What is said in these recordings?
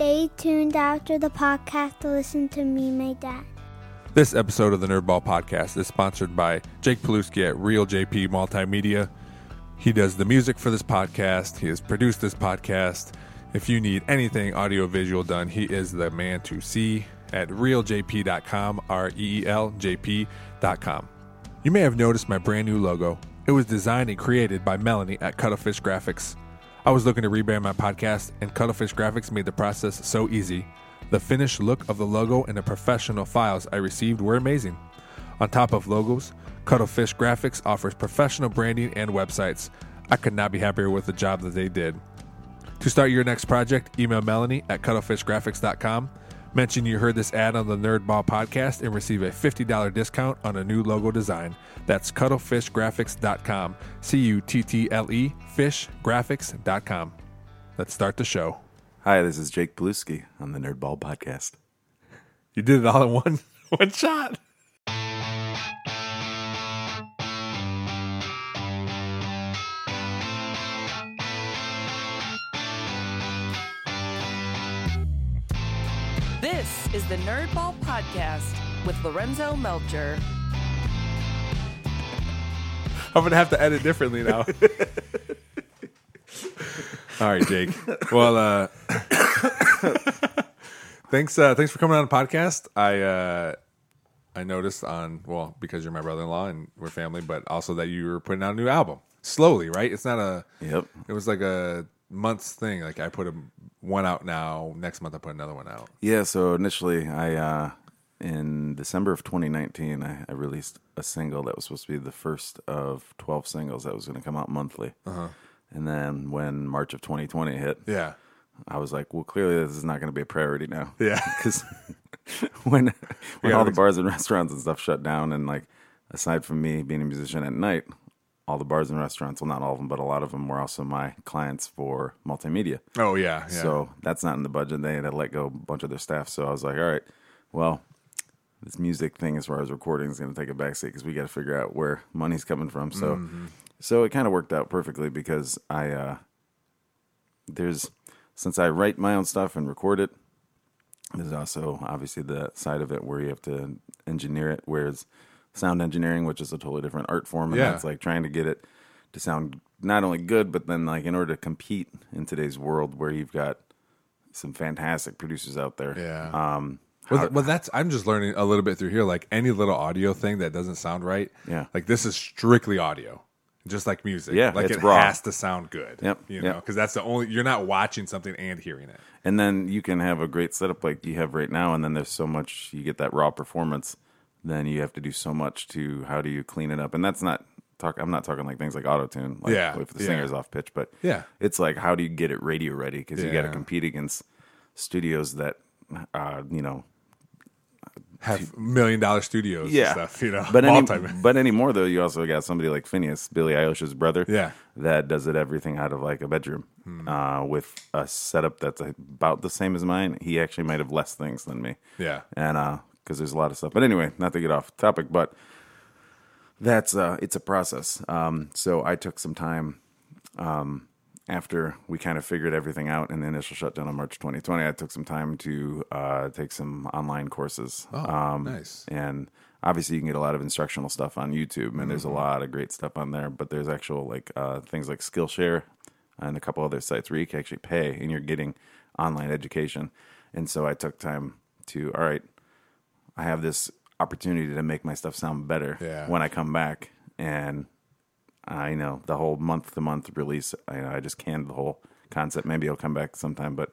Stay tuned after the podcast to listen to me, my dad. This episode of the Nerdball Podcast is sponsored by Jake Pilewski at Reel JP Multimedia. He does the music for this podcast. He has produced this podcast. If you need anything audiovisual done, he is the man to see at reeljp.com, R E E L J P.com. You may have noticed my brand new logo. It was designed and created by Melanie at Cuttlefish Graphics. I was looking to rebrand my podcast, and Cuttlefish Graphics made the process so easy. The finished look of the logo and the professional files I received were amazing. On top of logos, Cuttlefish Graphics offers professional branding and websites. I could not be happier with the job that they did. To start your next project, email Melanie at cuttlefishgraphics.com. Mention you heard this ad on the Nerdball podcast and receive a $50 discount on a new logo design. That's cuttlefishgraphics.com. C U T T L E fishgraphics.com. Let's start the show. Hi, this is Jake Pilewski on the Nerdball Podcast. You did it all in one one shot. This is the Nerdball Podcast with Lorenzo Melcher. I'm gonna have to edit differently now. All right, Jake. Well, uh, thanks. Uh, thanks for coming on the podcast. I uh, I noticed on well because you're my brother-in-law and we're family, but also that you were putting out a new album slowly, right? It's not a. Yep. It was like a month's thing. Like I put a one out now. Next month I put another one out. Yeah, so initially, I uh, in December of 2019, I, I released a single that was supposed to be the first of 12 singles that was going to come out monthly. Uh-huh. And then when March of 2020 hit, Yeah. I was like, well, clearly this is not going to be a priority now. Yeah. Because when when Yeah, all the bars and restaurants and stuff shut down, and like aside from me being a musician at night, all the bars and restaurants, well, not all of them, but a lot of them were also my clients for multimedia. Oh yeah. yeah. So that's not in the budget. They had to let go a bunch of their staff. So I was like, all right, well, this music thing as far as recording is going to take a backseat because we got to figure out where money's coming from. So, Mm-hmm. so it kind of worked out perfectly because I, uh, there's, since I write my own stuff and record it, there's also obviously the side of it where you have to engineer it, whereas sound engineering, which is a totally different art form, and Yeah. that's like trying to get it to sound not only good, but then like in order to compete in today's world where you've got some fantastic producers out there. Yeah. Um, Well, well, that's I'm just learning a little bit through here. Like any little audio thing that doesn't sound right. Yeah. Like this is strictly audio, just like music. Yeah, Like it raw. has to sound good. Yep, You know, because that's the only you're not watching something and hearing it. and then you can have a great setup like you have right now, and then there's so much you get that raw performance. Then you have to do so much to how do you clean it up, and that's not talk. I'm not talking like things like auto tune, like Yeah, if the yeah. singer's off pitch, but Yeah. it's like how do you get it radio ready because you got to compete against studios that, uh, you know, Have million dollar studios yeah, and stuff. You know, But any, but anymore though, you also got somebody like Finneas, Billie Eilish's brother, Yeah. that does it everything out of like a bedroom, Hmm. uh, with a setup that's about the same as mine. He actually might have less things than me, Yeah. and because there's a lot of stuff. But anyway, not to get off topic, but that's uh, it's a process. Um, so I took some time um, after we kind of figured everything out in the initial shutdown on March 2020. I took some time to uh, take some online courses. Oh, um, nice. And obviously, you can get a lot of instructional stuff on YouTube, and there's a Mm-hmm. lot of great stuff on there. But there's actual like uh, things like Skillshare and a couple other sites where you can actually pay, and you're getting online education. And so I took time to all right. I have this opportunity to make my stuff sound better Yeah. when I come back, and I know the whole month to month release. I, I just canned the whole concept. Maybe I'll come back sometime, but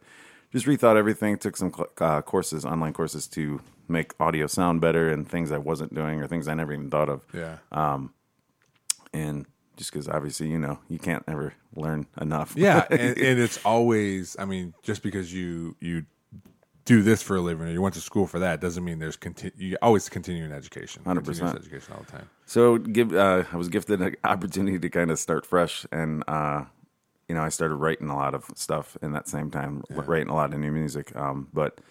just rethought everything. Took some uh, courses, online courses to make audio sound better, and things I wasn't doing or things I never even thought of. Yeah. And just because obviously you know you can't ever learn enough. yeah. And, and it's always. I mean, just because you you do this for a living or you went to school for that doesn't mean there's conti- you always continuing education. 100%. Continuous education all the time. So give uh, I was gifted an opportunity to kind of start fresh, and uh, you know I started writing a lot of stuff in that same time, writing a lot of new music. Um, but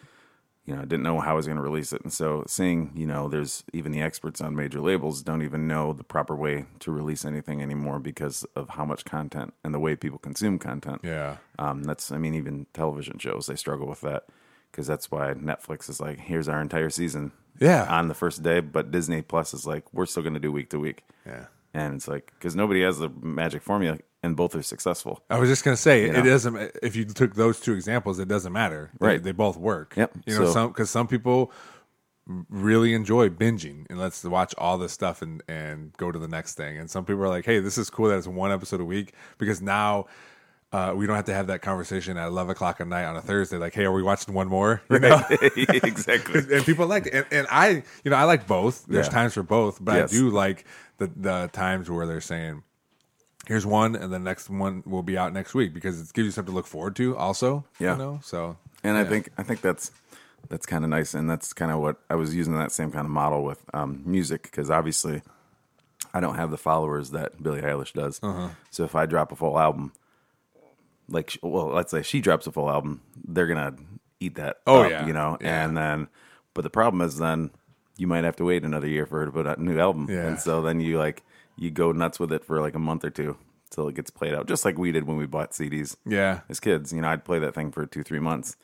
you know, I didn't know how I was going to release it. And so seeing, you know, there's even the experts on major labels don't even know the proper way to release anything anymore because of how much content and the way people consume content. Yeah. Um, that's, I mean, even television shows, they struggle with that because that's why Netflix is like, here's our entire season Yeah. on the first day. But Disney Plus is like, we're still going to do week to week. Yeah. And it's like, because nobody has the magic formula and both are successful. I was just gonna say You it know? doesn't. If you took those two examples, it doesn't matter. They- Right. They, both work. Yep. You know, So- some because some people really enjoy binging and let's watch all this stuff and and go to the next thing. And some people are like, hey, this is cool that it's one episode a week because now. Uh, we don't have to have that conversation at eleven o'clock at night on a Thursday. Like, hey, are we watching one more? You know? exactly. and people like it. And, and I, you know, I like both. There's Yeah. times for both, but Yes. I do like the the times where they're saying, "Here's one, and the next one will be out next week," because it gives you something to look forward to. Also, Yeah. you know, so And I think I think that's that's kind of nice, and that's kind of what I was using that same kind of model with um, music because obviously I don't have the followers that Billie Eilish does. Uh-huh. So if I drop a full album, like well, let's say she drops a full album, they're gonna eat that. Oh, up, yeah. you know. Yeah. And then, but the problem is then you might have to wait another year for her to put out a new album, Yeah. and so then you like you go nuts with it for like a month or two till it gets played out, just like we did when we bought CDs yeah, as kids. You know, I'd play that thing for two, three months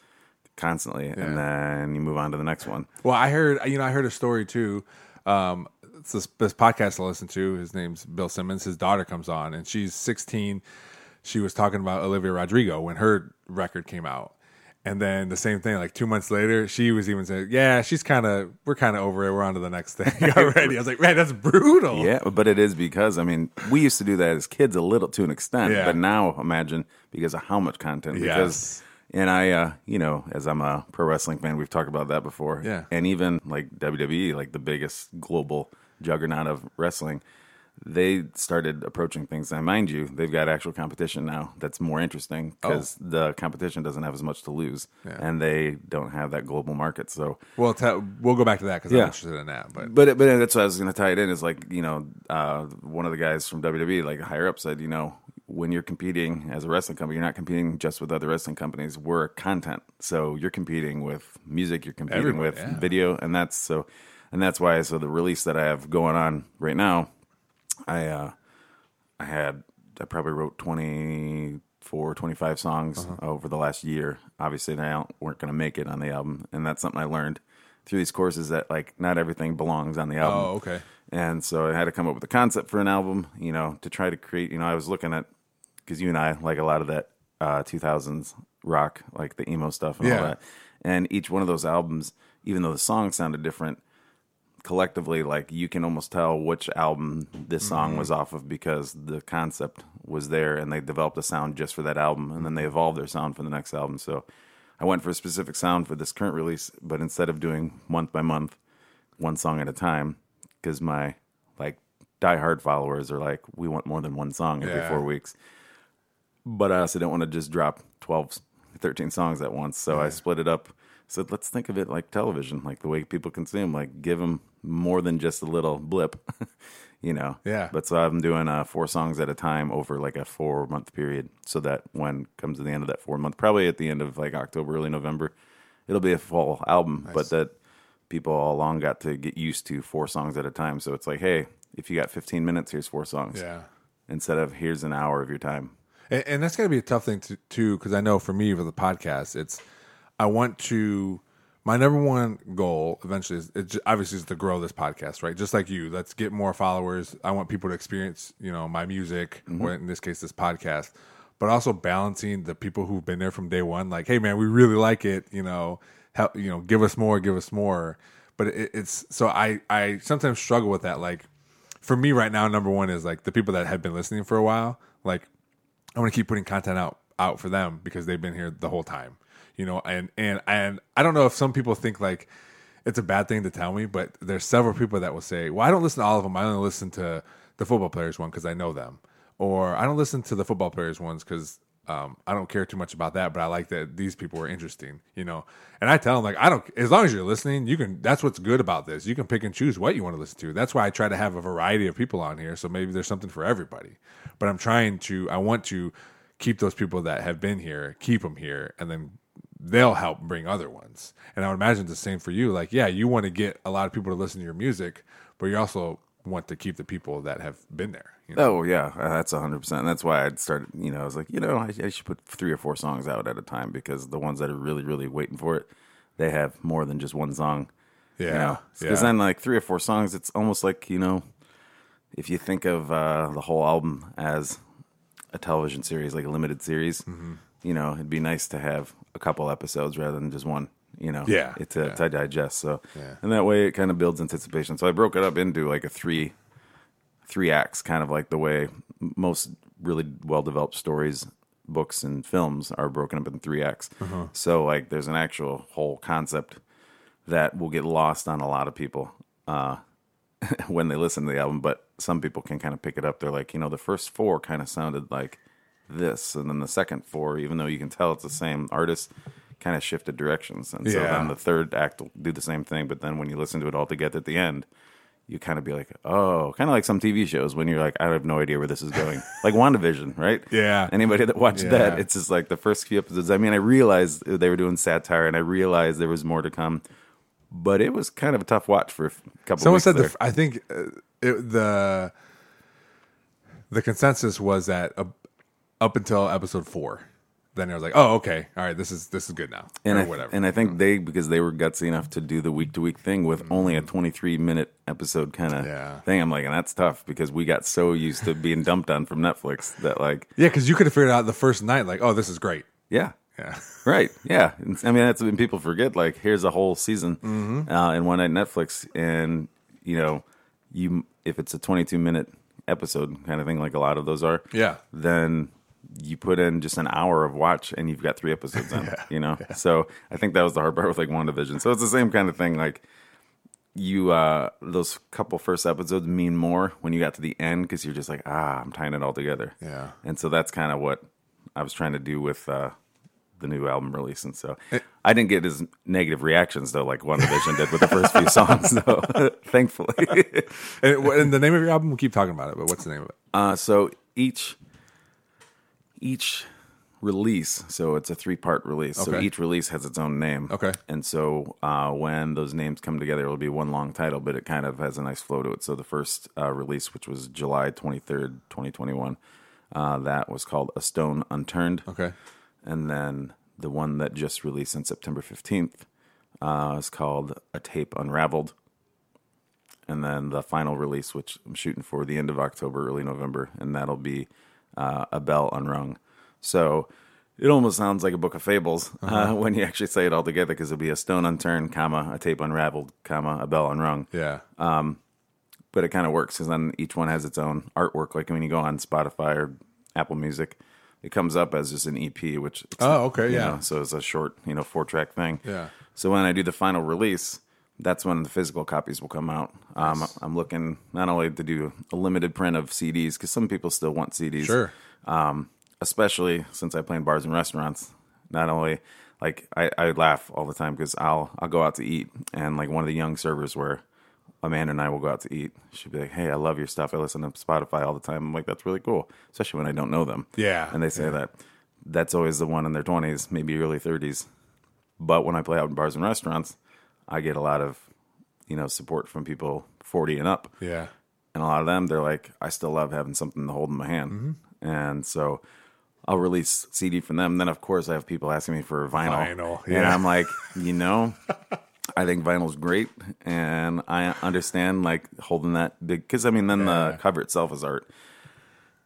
constantly, and then you move on to the next one. Well, I heard, you know, I heard a story too. Um, it's this, this podcast I listen to, his name's Bill Simmons. His daughter comes on, and she's 16. She was talking about Olivia Rodrigo when her record came out. And then the same thing, like two months later, she was even saying, "Yeah, she's kind of, we're kind of over it. We're on to the next thing already." I was like, "Man, that's brutal." Yeah, but it is because I mean, we used to do that as kids a little to an extent, Yeah. but now imagine because of how much content. Because, Yes. and I, uh, you know, as I'm a pro wrestling fan, we've talked about that before. Yeah. and even like WWE, like the biggest global juggernaut of wrestling. They started approaching things, and mind you, they've got actual competition now that's more interesting because the competition doesn't have as much to lose, Oh. Yeah. and they don't have that global market. So Well, tell we'll go back to that because I'm interested in that. But but but that's what I was going to tie it in is like you know uh, one of the guys from WWE like higher up said you know when you're competing as a wrestling company you're not competing just with other wrestling companies we're content so you're competing with music you're competing Everybody, with yeah. video and that's so and that's why so the release that I have going on right now I uh, I had I probably wrote 24 25 songs Uh-huh. over the last year obviously they weren't going to make it on the album and that's something I learned through these courses that like not everything belongs on the album oh, okay, and so I had to come up with a concept for an album, you know, to try to create. You know, I was looking at because you and I like a lot of that uh, 2000s rock, like the emo stuff and Yeah. all that. And each one of those albums, even though the songs sounded different, collectively, like you can almost tell which album this song mm-hmm. was off of because the concept was there, and they developed a sound just for that album, and then they mm-hmm. evolved their sound for the next album. So I went for a specific sound for this current release, but instead of doing month by month, one song at a time, because my like diehard followers are like, we want more than one song every Yeah. four weeks. But I also don't want to just drop 12, 13 songs at once. So I split it up. Said, let's think of it like television, like the way people consume. Like, give them more than just a little blip, you know. Yeah. But so I'm doing uh, four songs at a time over like a four month period, so that when comes to the end of that four month, probably at the end of like October, early November, it'll be a full album. But that people all along got to get used to four songs at a time. So it's like, hey, if you got 15 minutes, here's four songs. yeah. Instead of here's an hour of your time. And, and that's got to be a tough thing to too, because I know for me with the podcast, it's I want to. My number one goal eventually is it, obviously is to grow this podcast, right? Just like you, let's get more followers. I want people to experience, you know, my music, mm-hmm. or in this case, this podcast, but also balancing the people who've been there from day one. Like, hey, man, we really like it. You know, help, you know, give us more, give us more. But it, it's so I I sometimes struggle with that. Like, for me right now, number one is like the people that have been listening for a while. Like, I want to keep putting content out out for them because they've been here the whole time, you know. And and and I don't know if some people think like it's a bad thing to tell me, but there's several people that will say, "Well, I don't listen to all of them. I only listen to the football players one because I know them," or "I don't listen to the football players ones because." Um, I don't care too much about that, but I like that these people are interesting, you know. And I tell them like, I don't. As long as you're listening, you can. That's what's good about this. You can pick and choose what you want to listen to. That's why I try to have a variety of people on here. So maybe there's something for everybody. But I'm trying to. I want to keep those people that have been here, keep them here, and then they'll help bring other ones. And I would imagine the same for you. Like, yeah, you want to get a lot of people to listen to your music, but you also want to keep the people that have been there. You know? Oh yeah, uh, that's hundred percent. That's why I started. You know, I was like, you know, I, I should put three or four songs out at a time because the ones that are really, really waiting for it, they have more than just one song. Yeah, because yeah. then like three or four songs, it's almost like you know, if you think of uh, the whole album as a television series, like a limited series, Mm-hmm. You know, it'd be nice to have a couple episodes rather than just one. You know, Yeah, it, to, yeah. to digest. So, Yeah. and that way it kind of builds anticipation. So I broke it up into like a three three acts, kind of like the way most really well developed stories, books, and films are broken up in three acts. So like there's an actual whole concept that will get lost on a lot of people uh, when they listen to the album, but some people can kind of pick it up. They're like, you know, the first four kind of sounded like this, and then the second four, even though you can tell it's the same artist, kind of shifted directions. And so Yeah. then the third act will do the same thing, but then when you listen to it all together at the end, you kind of be like, oh, kind of like some TV shows when you're like, I have no idea where this is going. like WandaVision, right? Yeah. Anybody that watched Yeah. that, it's just like the first few episodes. I mean, I realized they were doing satire and I realized there was more to come, but it was kind of a tough watch for a couple Someone weeks said there. the, I think uh, it, the the consensus was that uh, up until episode four, then I was like, oh, okay, all right, this is this is good now, and or I, whatever. And I think they because they were gutsy enough to do the week to week thing with only a 23 minute episode kind of. Yeah. thing. I'm like, and that's tough because we got so used to being dumped on from Netflix that like, yeah, because you could have figured out the first night, like, oh, this is great. yeah, Yeah, right, yeah. I mean, that's when people forget. Like, here's a whole season Mm-hmm. uh, in one night Netflix, and you know, you if it's a 22 minute episode kind of thing, like a lot of those are, yeah, then you put in just an hour of watch and you've got three episodes in, you know? So I think that was the hard part with like WandaVision. So it's the same kind of thing. Like you, uh, those couple first episodes mean more when you got to the end because you're just like, ah, I'm tying it all together. Yeah. And so that's kind of what I was trying to do with, uh, the new album release, and so Eh. I didn't get as negative reactions though, like WandaVision did with the first few songs, though. Thankfully, and, and the name of your album, we'll keep talking about it, but what's the name of it? Uh, so each each release, so it's a three part release. So Okay. each release has its own name. Okay. And so uh, when those names come together, it'll be one long title, but it kind of has a nice flow to it. So the first uh, release, which was July twenty third, twenty twenty one, uh, that was called A Stone Unturned. Okay, And then the one that just released on September 15th uh, is called A Tape Unraveled. And then the final release, which I'm shooting for the end of October, early November, and that'll be uh, A Bell Unrung. So it almost sounds like a book of fables uh, when you actually say it all together because it'll be a stone unturned, comma, a tape unraveled, comma, a bell unrung yeah, Um, but it kind of works because then each one has its own artwork. Like when you go on Spotify or Apple Music, it comes up as just an EP, which Oh, okay, yeah. know, so it's a short, you know, four track thing. Yeah. So when I do the final release, that's when the physical copies will come out. Um, I'm looking not only to do a limited print of CDs because some people still want CDs, sure, um, especially since I play in bars and restaurants. Not only like I, I laugh all the time because I'll I'll go out to eat and like one of the young servers where Amanda and I will go out to eat. She'd be like, "Hey, I love your stuff. I listen to Spotify all the time." I'm like, "That's really cool," especially when I don't know them. Yeah, and they say that that's always the one in their 20s, maybe early 30s. But when I play out in bars and restaurants, I get a lot of you know support from people 40 and up. Yeah, and a lot of them they're like i still love having something to hold in my hand. And so i'll release cd from them. Then of course i have people asking me for vinyl. Vinyl, and i'm like you know i think vinyl's great and i understand like holding that big because i mean then Yeah. the cover itself is art.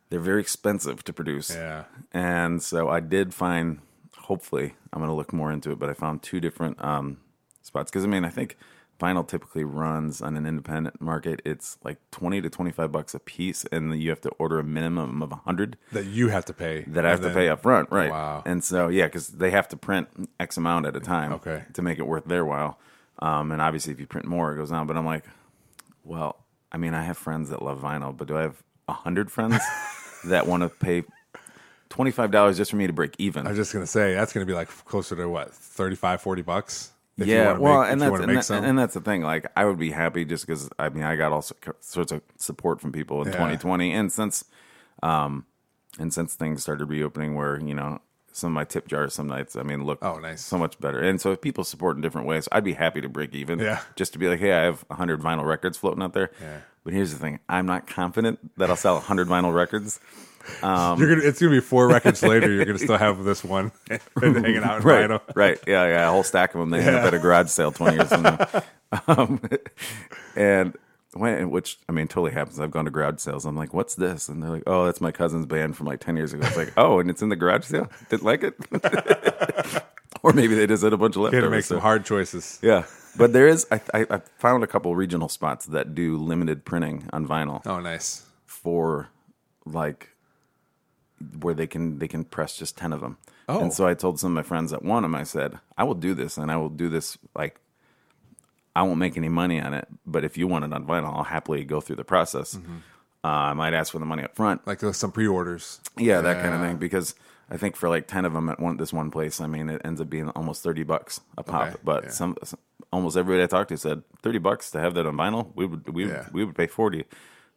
They're very expensive to produce. Yeah, and so I did find, hopefully, I'm going to look more into it, but I found two different um, spots. Because, I mean, I think vinyl typically runs on an independent market. It's like 20 to 25 bucks a piece, and you have to order a minimum of 100 that you have to pay. that I have and to pay up front. Right. Wow. And so, yeah, because they have to print X amount at a time Okay. to make it worth their while. Um, and obviously, if you print more, it goes down. But I'm like, well, I mean, I have friends that love vinyl, but do I have 100 friends that want to pay $25 just for me to break even? I was just gonna say that's gonna be like closer to what 35, 40 bucks. Yeah, well, make- and that's and, that- and that's the thing. Like, I would be happy just because I mean, I got all sorts of support from people in Yeah. 2020, and since, um, and since things started reopening, where you know some of my tip jars some nights. I mean, look, Oh, nice. so much better. And so if people support in different ways, I'd be happy to break even. Yeah. just to be like, hey, I have hundred vinyl records floating out there. Yeah. But here's the thing: I'm not confident that I'll sell hundred vinyl records. Um, you're gonna. It's gonna be four records later. You're gonna still have this one hanging out in right, vinyl. right, yeah, yeah, a whole stack of them. They end up at a garage sale twenty years from now. Um, and when, which I mean, totally happens. I've gone to garage sales. I'm like, "What's this?" And they're like, "Oh, that's my cousin's band from like ten years ago." It's like, "Oh, and it's in the garage sale. Didn't like it." or maybe they just had a bunch of You had to leftovers. make some so- hard choices. Yeah, but there is. I, I, I found a couple regional spots that do limited printing on vinyl Oh, nice. for like where they can they can press just 10 of them. Oh. And so I told some of my friends that want them I said, "I will do this and I will do this like I won't make any money on it, but if you want it on vinyl, I'll happily go through the process. Uh, I might ask for the money up front. Like there's some pre-orders. Yeah, that kind of thing because I think for like 10 of them at one this one place, I mean, it ends up being almost 30 bucks a pop, Okay, but yeah. some, some almost everybody I talked to said 30 bucks to have that on vinyl. We would we Yeah. we would pay 40.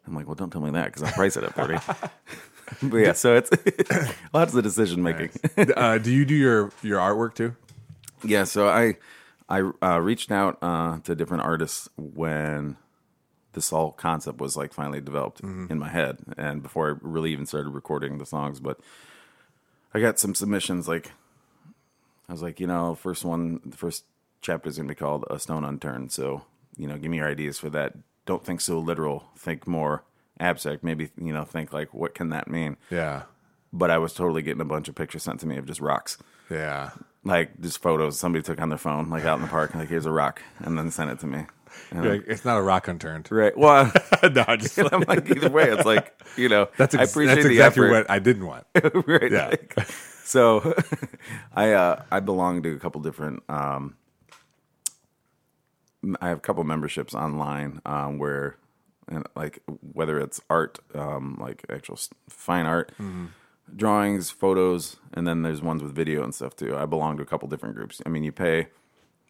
I'm like, "Well, don't tell me that cuz I'll price it at 40." but yeah, so it's lots of decision making. uh, do you do your your artwork too? Yeah, so I I uh, reached out uh, to different artists when this whole concept was like finally developed in my head, and before I really even started recording the songs. But I got some submissions. Like I was like, you know, first one, the first chapter is gonna be called "A Stone Unturned." So you know, give me your ideas for that. Don't think so literal. Think more abstract. Maybe you know, think like, what can that mean? Yeah. But I was totally getting a bunch of pictures sent to me of just rocks Yeah. like just photos somebody took on their phone, like out in the park, like here's a rock, and then sent it to me. Like, it's not a rock unturned. right. Well, no, I just, I'm like either way, it's like you know, that's I appreciate that's the exactly effort. what I didn't want. right. Yeah. like, so I uh, I belong to a couple different. Um, I have a couple memberships online um, where, and like whether it's art, um, like actual fine art, drawings, photos, and then there's ones with video and stuff too. I belong to a couple different groups. I mean, you pay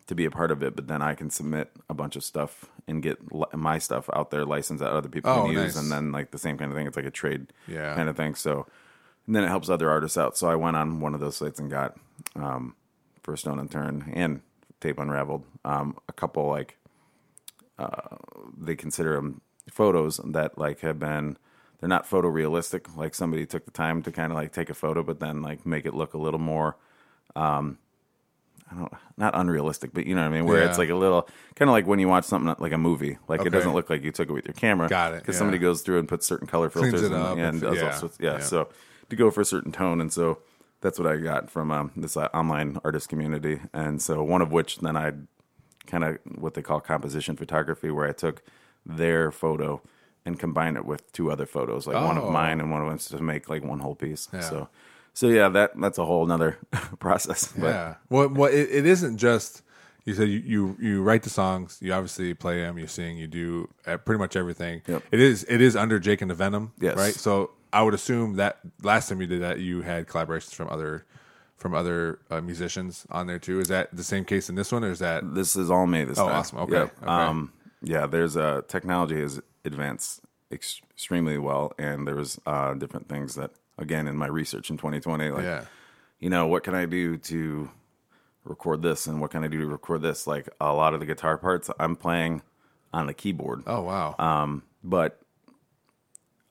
to be a part of it, but then I can submit a bunch of stuff and get li- my stuff out there licensed that other people Oh, can use, nice. and then like the same kind of thing. It's like a trade Yeah. kind of thing. So and then it helps other artists out. So I went on one of those sites and got um, First Stone Unturned and Tape Unraveled. Um, a couple like uh, they consider them photos that like have been they're not photorealistic. Like somebody took the time to kind of like take a photo, but then like make it look a little more. Um, I don't not unrealistic, but you know what I mean. Where Yeah. it's like a little kind of like when you watch something like a movie, like Okay. it doesn't look like you took it with your camera. Got it, Because yeah. somebody goes through and puts certain color filters and, and and- does yeah, all sorts. Yeah, yeah. so to go for a certain tone, and so that's what I got from um, this uh, online artist community, and so one of which then I kind of what they call composition photography, where I took their photo and combine it with two other photos, like one Oh. of mine and one of them to make like one whole piece. Yeah. So, so yeah, that that's a whole another process. But yeah. Well, well, it, it isn't just. You said you, you you write the songs. You obviously play them. You sing. You do uh, pretty much everything. Yep. It is it is under Jake and the Venom. Yes. Right. So I would assume that last time you did that, you had collaborations from other from other uh, musicians on there too. Is that the same case in this one, or is that this is all me this Oh, time. awesome. Okay, Yeah. okay. Um, yeah, there's uh, technology has advanced ex- extremely well, and there was uh, different things that, again, in my research in 2020, like, yeah you know, what can I do to record this, and what can I do to record this? Like a lot of the guitar parts, I'm playing on the keyboard, oh wow um, but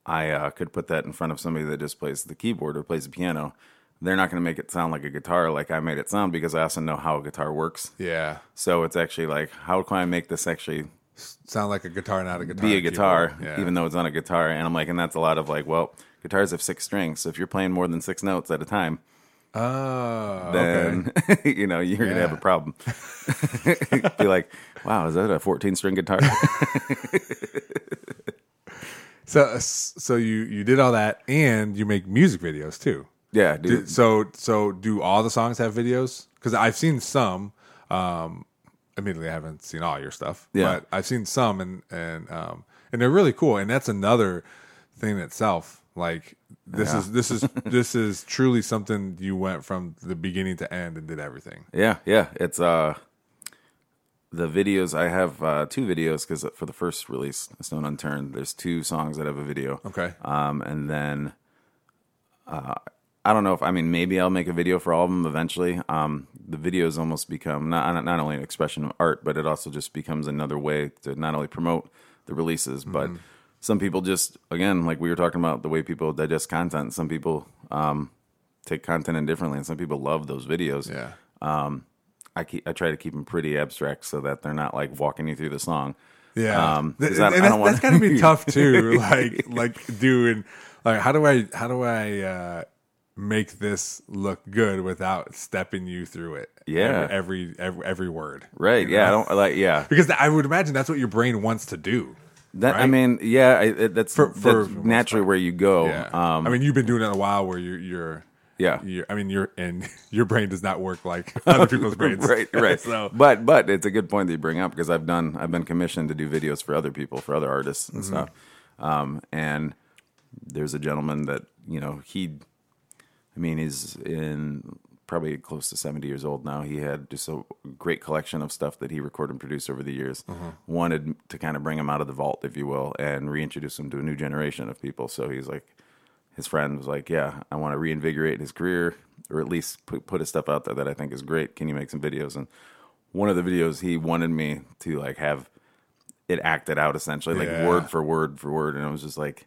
I uh, could put that in front of somebody that just plays the keyboard or plays the piano. They're not going to make it sound like a guitar like I made it sound because I also know how a guitar works. yeah So it's actually like, how can I make this actually sound like a guitar, not a guitar. be a guitar. Yeah. even though it's not a guitar? And I'm like, and that's a lot of like, well, guitars have six strings. So if you're playing more than six notes at a time, oh then okay. you know you're gonna have a problem. be like, wow, is that a 14 string guitar? So so you you did all that, and you make music videos too. yeah, dude. so so do all the songs have videos? Because I've seen some. Um, admittedly, I haven't seen all your stuff, Yeah. but I've seen some, and and um, and they're really cool. And that's another thing in itself. Like this Yeah. is this is this is truly something you went from the beginning to end and did everything. Yeah, yeah. It's uh the videos I have uh two videos because for the first release, Stone Unturned, there's two songs that have a video. Okay. Um and then uh I don't know if I mean maybe I'll make a video for all of them eventually. Um, the videos almost become not not only an expression of art, but it also just becomes another way to not only promote the releases, but some people just again like we were talking about the way people digest content. Some people um, take content in differently, and some people love those videos. Yeah. I keep I try to keep them pretty abstract so that they're not like walking you through the song. Yeah, Um, I- and I that's, want- that's gotta be tough too. Like, like doing, like, how do I, how do I uh, make this look good without stepping you through it? Yeah. every every every, every word. Right? you Yeah. I don't like. Yeah. because I would imagine that's what your brain wants to do. That I mean, yeah. I, that's For- for- that's naturally where you go. Yeah, Um, I mean, you've been doing it a while where you're, you're, yeah. you're I mean, you're, and your brain does not work like other people's brains. right, right. so, but but it's a good point that you bring up because I've done I've been commissioned to do videos for other people for other artists and Mm-hmm. stuff. Um, and there's a gentleman that you know he, I mean, he's in probably close to 70 years old now. He had just a great collection of stuff that he recorded and produced over the years. Mm-hmm. Wanted to kind of bring him out of the vault, if you will, and reintroduce him to a new generation of people. So he's like, his friend was like, "Yeah, I want to reinvigorate his career, or at least put put his stuff out there that I think is great. Can you make some videos?" And one of the videos he wanted me to like have it acted out essentially, like Yeah. word for word for word, and I was just like,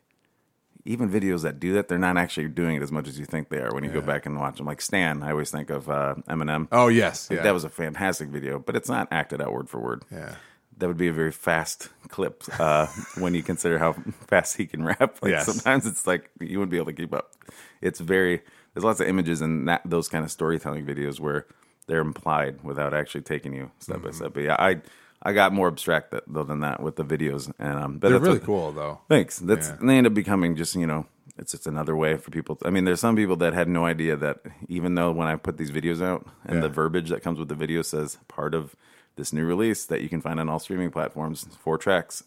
even videos that do that, they're not actually doing it as much as you think they are when you go back and watch them. Like Stan, I always think of uh, Eminem. oh yes, Like, yeah, That was a fantastic video, but it's not acted out word for word. yeah. That would be a very fast clip uh, when you consider how fast he can rap. Like Yes. sometimes it's like you wouldn't be able to keep up. It's very there's lots of images in that those kind of storytelling videos where they're implied without actually taking you step Mm-hmm. by step. But yeah, I I got more abstract that, though than that with the videos, and um, but They're really what- cool though. Thanks. That's Yeah. and they end up becoming just you know it's just another way for people. I mean, there's some people that had no idea that even though when I put these videos out and Yeah. the verbiage that comes with the video says part of this new release that you can find on all streaming platforms, four tracks.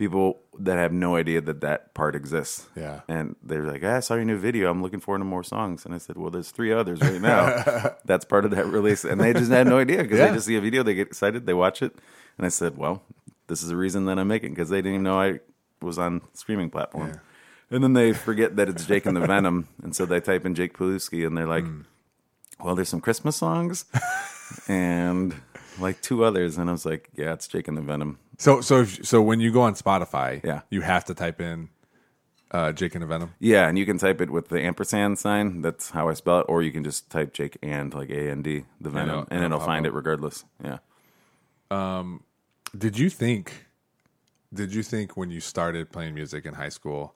People that have no idea that that part exists. Yeah. And they're like, ah, I saw your new video. I'm looking forward to more songs. And I said, well, there's three others right now. That's part of that release. And they just had no idea because Yeah. they just see a video, they get excited, they watch it. And I said, well, this is the reason that I'm making because they didn't even know I was on streaming platform. Yeah. And then they forget that it's Jake and the Venom. And so they type in Jake Pilewski and they're like, Hmm. well, there's some Christmas songs and like two others. And I was like, yeah, it's Jake and the Venom. So so if, so when you go on Spotify, Yeah. you have to type in uh, Jake and the Venom. Yeah, and you can type it with the ampersand sign. That's how I spell it. Or you can just type Jake and like A A N D, the Venom, it'll- and it'll it'll pop find it regardless. Yeah. Did you think? Did you think when you started playing music in high school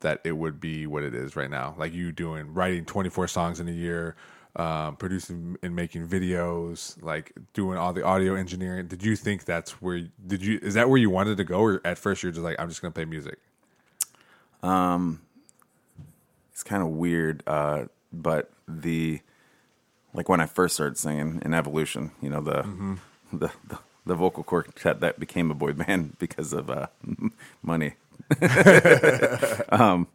that it would be what it is right now? Like you doing writing twenty four songs in a year, um, producing and making videos, like doing all the audio engineering. Did you think that's where? Did you? Is that where you wanted to go, or at first you're just like, I'm just gonna play music? Um, It's kind of weird, uh, but the like when I first started singing in Evolution, you know the the, the the vocal quartet that became a boy band because of uh, money. um,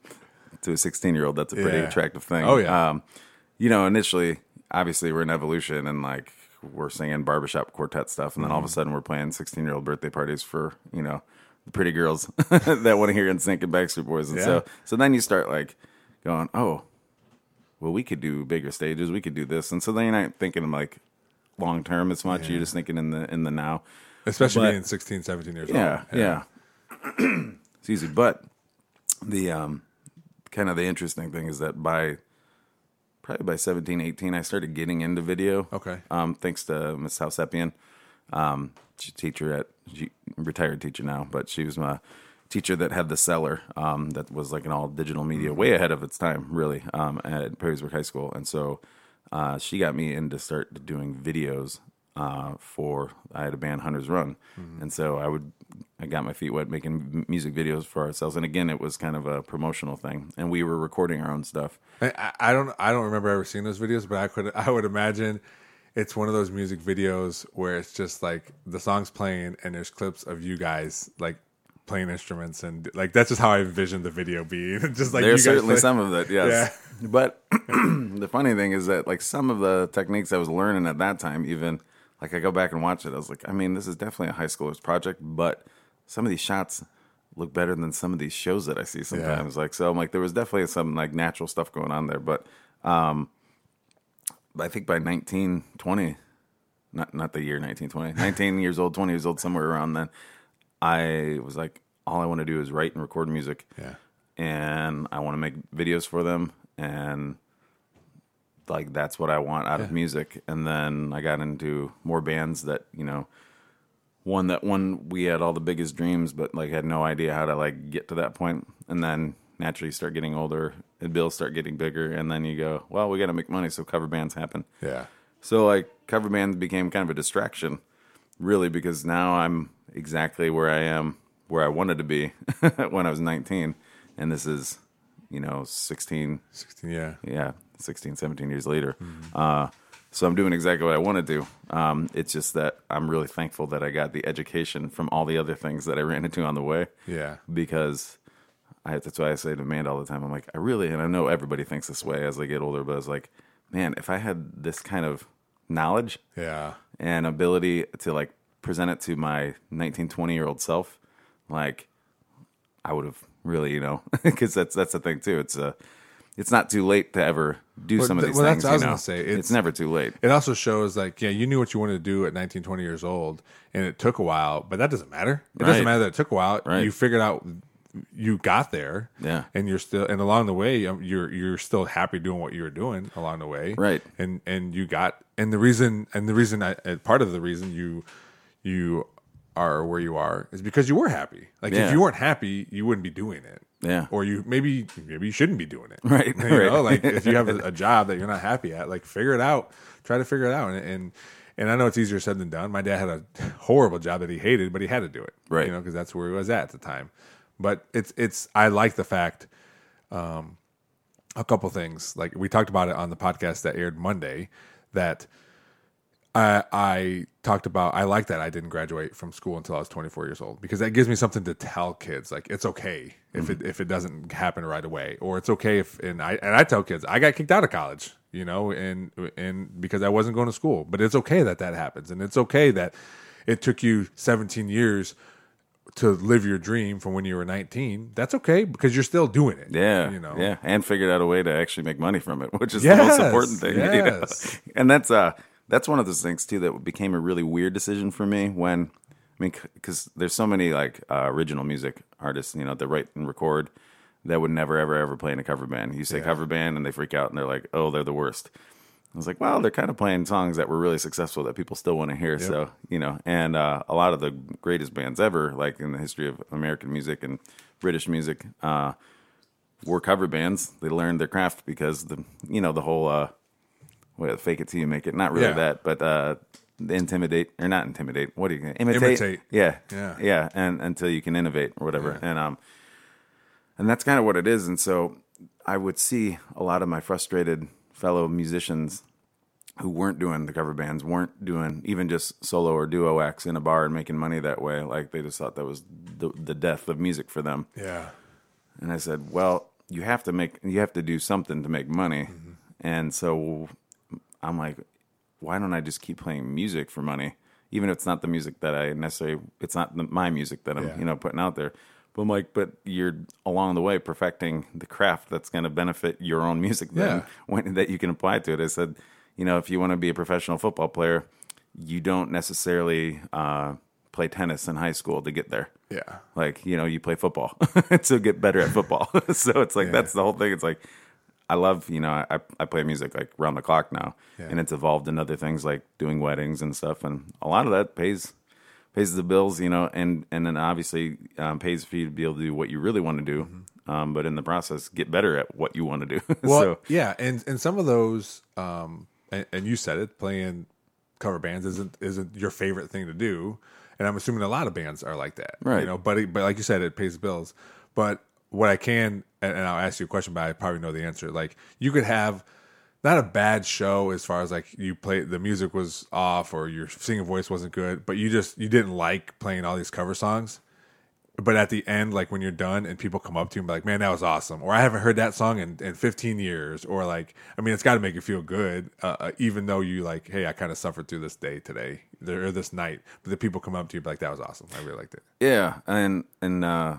to a 16 year old, that's a pretty Yeah. attractive thing. Oh, yeah. Um, you know, initially, obviously, we're in Evolution and like we're singing barbershop quartet stuff, and then all of a sudden, we're playing 16 year old birthday parties for you know the pretty girls that want to hear NSYNC and Backstreet Boys, and Yeah. so so then you start like going, oh, well, we could do bigger stages, we could do this, and so then you're not thinking like long term as much. You're just thinking in the in the now. Especially But- being 16, 17 years Yeah, old. yeah. yeah. it's easy, but the um, kind of the interesting thing is that by probably by 17, 18, I started getting into video. Okay. Um, thanks to Miss Housepian, um, she's a teacher at she, retired teacher now, but she was my teacher that had the cellar um, that was like an all digital media, way ahead of its time, really, um, at Perrysburg High School, and so uh, she got me into start doing videos uh, for I had a band Hunters Run, and so I would I got my feet wet making m- music videos for ourselves, and again it was kind of a promotional thing, and we were recording our own stuff. I, I- don't I don't remember ever seeing those videos, but I could I would imagine it's one of those music videos where it's just like the song's playing and there's clips of you guys like playing instruments and like that's just how I envisioned the video being. just like There's you guys certainly play- some of it, yes. But the funny thing is that like some of the techniques I was learning at that time, even like I go back and watch it, I was like, I mean, this is definitely a high schooler's project, but some of these shots look better than some of these shows that I see sometimes. Like so, I'm like, there was definitely some like natural stuff going on there, but Um, I think by 19, 20, not not the year 1920, 19 years old, 20 years old, somewhere around then, I was like, all I want to do is write and record music. Yeah. And I want to make videos for them. And like, that's what I want out of music. And then I got into more bands that, you know, one that one we had all the biggest dreams, but like had no idea how to like get to that point. And then naturally start getting older and bills start getting bigger. And then you go, well, we got to make money. So cover bands happen. Yeah. So like cover bands became kind of a distraction, really, because now I'm exactly where I am, where I wanted to be when I was 19, and this is, you know, 16, 16, yeah. yeah, 16, 17 years later. Uh, so I'm doing exactly what I want to do. Um, it's just that I'm really thankful that I got the education from all the other things that I ran into on the way Yeah. because I, that's why I say to Amanda all the time. I'm like, I really, and I know everybody thinks this way as they get older, but I was like, man, if I had this kind of knowledge Yeah. and ability to like present it to my 19, 20 year old self, like I would have really, you know, because that's that's the thing too. It's uh, it's not too late to ever do Well, some of these well, things. that's I was know? gonna say. It's, It's- never too late. It also shows like, yeah, you knew what you wanted to do at 19, 20 years old, and it took a while, but that doesn't matter. It Right. doesn't matter that it took a while. Right. You figured out you got there. Yeah. And you're still and along the way um, you're you're still happy doing what you were doing along the way. Right. And and you got and the reason and the reason I part of the reason you you are where you are is because you were happy. Like Yeah. if you weren't happy, you wouldn't be doing it. Yeah. Or you maybe maybe you shouldn't be doing it. Right, You know, like if you have a, a job that you're not happy at, like figure it out. Try to figure it out. And, and and I know it's easier said than done. My dad had a horrible job that he hated, but he had to do it. Right. You know, because that's where he was at at the time. But it's it's I like the fact um a couple things. Like we talked about it on the podcast that aired Monday that I, I talked about I like that I didn't graduate from school until I was 24 years old because that gives me something to tell kids like it's okay if it if it doesn't happen right away or it's okay if and I and I tell kids I got kicked out of college you know and and because I wasn't going to school but it's okay that that happens and it's okay that it took you 17 years to live your dream from when you were 19 that's okay because you're still doing it Yeah, you know yeah, and figured out a way to actually make money from it, which is the most important thing. you know? yes. And that's uh, that's one of those things too that became a really weird decision for me when, I mean, because there's so many like uh, original music artists, you know, that write and record that would never ever ever play in a cover band. You say Yeah. cover band and they freak out and they're like, oh, they're the worst. I was like, well, they're kind of playing songs that were really successful that people still want to hear. So, you know, and uh, a lot of the greatest bands ever, like in the history of American music and British music, uh, were cover bands. They learned their craft because the, you know, the whole, well, fake it till you make it. Not really Yeah. that, but uh, intimidate or not intimidate. What do you imitate? Imitate. Yeah, Yeah. yeah, and until you can innovate or whatever. Yeah. And um, and that's kind of what it is. And so I would see a lot of my frustrated fellow musicians who weren't doing the cover bands, weren't doing even just solo or duo acts in a bar and making money that way. Like they just thought that was the, the death of music for them. yeah And I said, well, you have to make, you have to do something to make money. Mm-hmm. And so I'm like, why don't I just keep playing music for money? Even if it's not the music that I necessarily, it's not the, my music that I'm, Yeah. you know, putting out there. But I'm like, but you're along the way perfecting the craft that's going to benefit your own music then Yeah. when, that you can apply to it. I said, you know, if you want to be a professional football player, you don't necessarily uh, play tennis in high school to get there yeah like you know you play football to get better at football so it's like Yeah. that's the whole thing it's like i love you know i, I play music like round the clock now Yeah. and it's evolved in other things like doing weddings and stuff and a lot of that pays pays the bills you know and and then obviously um, pays for you to be able to do what you really want to do um, but in the process get better at what you want to do Well, so yeah, and and some of those, um, and, and you said it, playing cover bands isn't isn't your favorite thing to do, and I'm assuming a lot of bands are like that, Right. You know, but it, but like you said, it pays bills. But what I can, and, and I'll ask you a question, but I probably know the answer. Like you could have not a bad show as far as like you play the music was off or your singing voice wasn't good, but you just you didn't like playing all these cover songs but at the end, like when you're done and people come up to you and be like, man, that was awesome. Or I haven't heard that song in, in 15 years. Or like, I mean, it's got to make you feel good, uh, uh, even though you like, hey, I kind of suffered through this day today or this night. But the people come up to you and be like, that was awesome. I really liked it. Yeah, and and uh,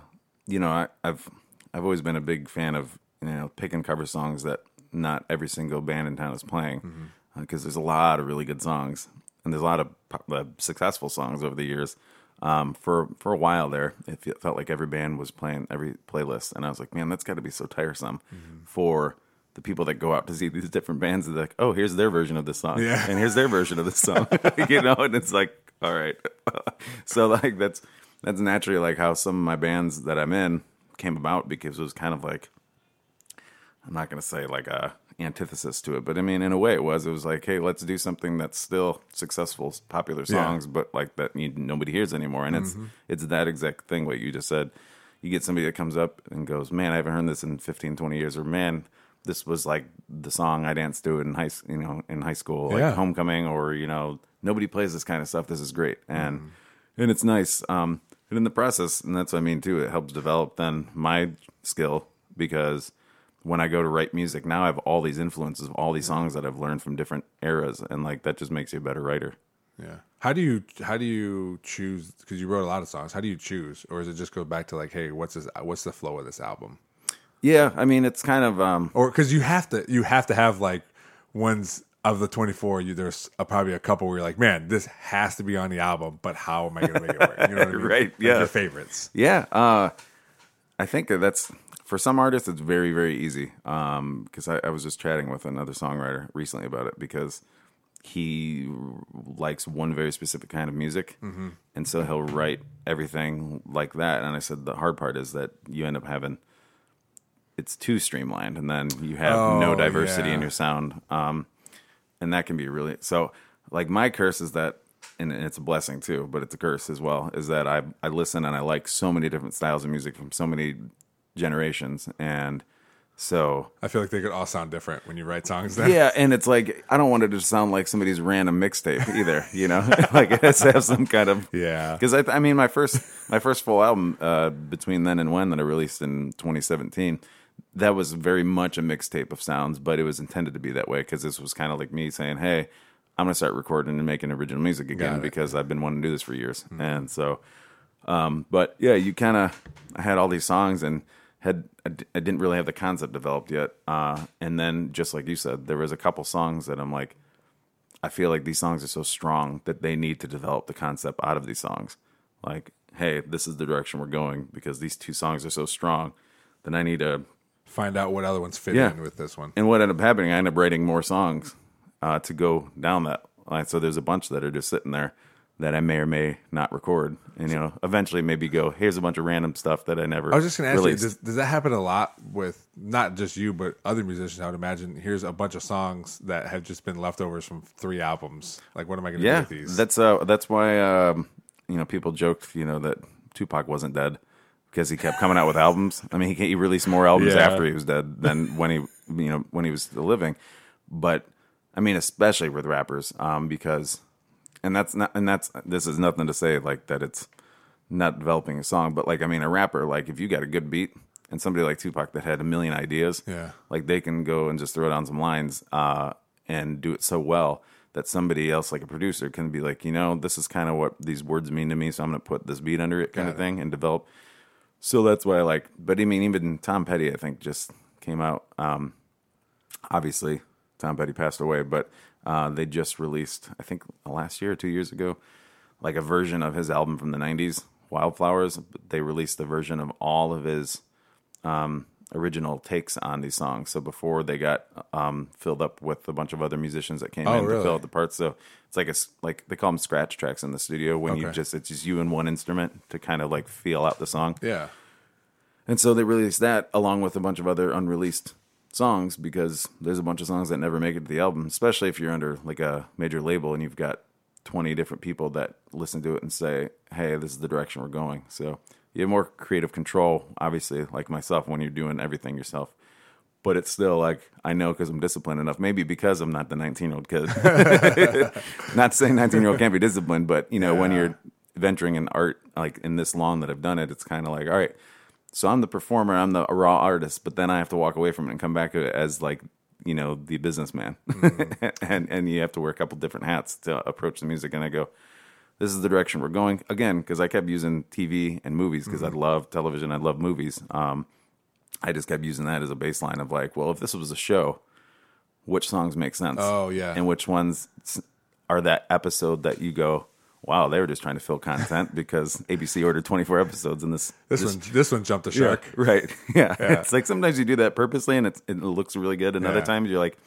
you know, I, I've I've always been a big fan of you know picking cover songs that not every single band in town is playing because there's a lot of really good songs and there's a lot of uh, successful songs over the years. Um, for for a while there, it felt like every band was playing every playlist, and I was like, man, that's got to be so tiresome for the people that go out to see these different bands. They're like, oh, here's their version of this song, Yeah. and here's their version of this song, you know, and it's like, all right, so like that's that's naturally like how some of my bands that I'm in came about because it was kind of like I'm not going to say like a antithesis to it, but I mean, in a way, it was. It was like, hey, let's do something that's still successful, popular Yeah. songs, but like that you, nobody hears anymore. And it's mm-hmm. it's that exact thing. What you just said. You get somebody that comes up and goes, "Man, I haven't heard this in 15, 20 years," or "Man, this was like the song I danced to in high, you know, in high school, like Yeah. homecoming, or you know, nobody plays this kind of stuff. This is great." And mm-hmm. And it's nice. Um, and in the process, and that's what I mean too. It helps develop then my skill because when I go to write music now, I have all these influences of all these songs that I've learned from different eras, and like that just makes you a better writer. Yeah. How do you how do you choose? Because you wrote a lot of songs. How do you choose, or does it just go back to like, hey, what's this? What's the flow of this album? Yeah, I mean, it's kind of um, Or because you have to you have to have like ones of the twenty four. You there's a, probably a couple where you're like, man, this has to be on the album. But how am I going to make it work? You know what I mean? Right, Like yeah. Your favorites. Yeah, uh, I think that that's for some artists it's very very easy. Because I, I was just chatting with another songwriter recently about it because he likes one very specific kind of music, and so he'll write everything like that. And I said the hard part is that you end up having it's too streamlined, and then you have Oh, no diversity in your sound. Um, and that can be really so like my curse is that and it's a blessing too but it's a curse as well is that i i listen and i like so many different styles of music from so many generations and so I feel like they could all sound different when you write songs. Then. yeah and it's like i don't want it to sound like somebody's random mixtape either you know like it has to have some kind of Yeah. because I, I mean my first my first full album uh, between then and when that i released in 2017 that was very much a mixtape of sounds but it was intended to be that way because this was kind of like me saying hey i'm going to start recording and making original music again because i've been wanting to do this for years and so um, but yeah you kind of i had all these songs and had I d- I didn't really have the concept developed yet uh, and then just like you said there was a couple songs that i'm like I feel like these songs are so strong that they need to develop the concept out of these songs. Like, hey, this is the direction we're going because these two songs are so strong. Then I need to. Find out what other ones fit Yeah. in with this one. And what ended up happening, I ended up writing more songs uh, to go down that line. So there's a bunch that are just sitting there that I may or may not record, and you know, eventually maybe go. Here's a bunch of random stuff that I never. I was just going to ask released. you, does, does that happen a lot with not just you, but other musicians? I would imagine here's a bunch of songs that have just been leftovers from three albums. Like, what am I going to do yeah, with these? that's uh, that's why um, you know people joked, you know, that Tupac wasn't dead because he kept coming out with albums. I mean, he, he released more albums Yeah. after he was dead than when he, you know, when he was still living. But I mean, especially with rappers, um, because and that's not and that's this is nothing to say like that it's not developing a song, but like I mean, a rapper like if you got a good beat and somebody like Tupac that had a million ideas, Yeah. like they can go and just throw down some lines uh, and do it so well that somebody else like a producer can be like, you know, this is kind of what these words mean to me, so I'm going to put this beat under it, kind Got of it. thing, and develop. So that's why I like. But I mean, even Tom Petty, I think, just came out. Um, obviously, Tom Petty passed away, but uh, they just released, I think, last year or two years ago, like a version of his album from the '90s, Wildflowers. They released the version of all of his um, original takes on these songs. So before they got um, filled up with a bunch of other musicians that came Oh, in to fill out the parts. So it's like a like they call them scratch tracks in the studio when you just it's just you and one instrument to kind of like feel out the song. yeah. And so they released that along with a bunch of other unreleased songs because there's a bunch of songs that never make it to the album, especially if you're under like a major label and you've got 20 different people that listen to it and say, "Hey, this is the direction we're going." So you have more creative control, obviously, like myself when you're doing everything yourself. But it's still like I know because I'm disciplined enough. Maybe because I'm not the 19 year old kid. not saying 19 year old can't be disciplined, but you know when you're venturing in art like in this long that I've done it, it's kind of like all right. So I'm the performer, I'm the raw artist, but then I have to walk away from it and come back as like you know the businessman, mm-hmm. and and you have to wear a couple different hats to approach the music. And I go, this is the direction we're going again because I kept using TV and movies because I love television, I love movies. Um, I just kept using that as a baseline of like, well, if this was a show, which songs make sense. Oh, yeah. and which ones are that episode that you go, wow, they were just trying to fill content because ABC ordered 24 episodes in this. This one, this one jumped the shark. Yeah, right. Yeah. It's like sometimes you do that purposely and it's, it looks really good. And other times you're like,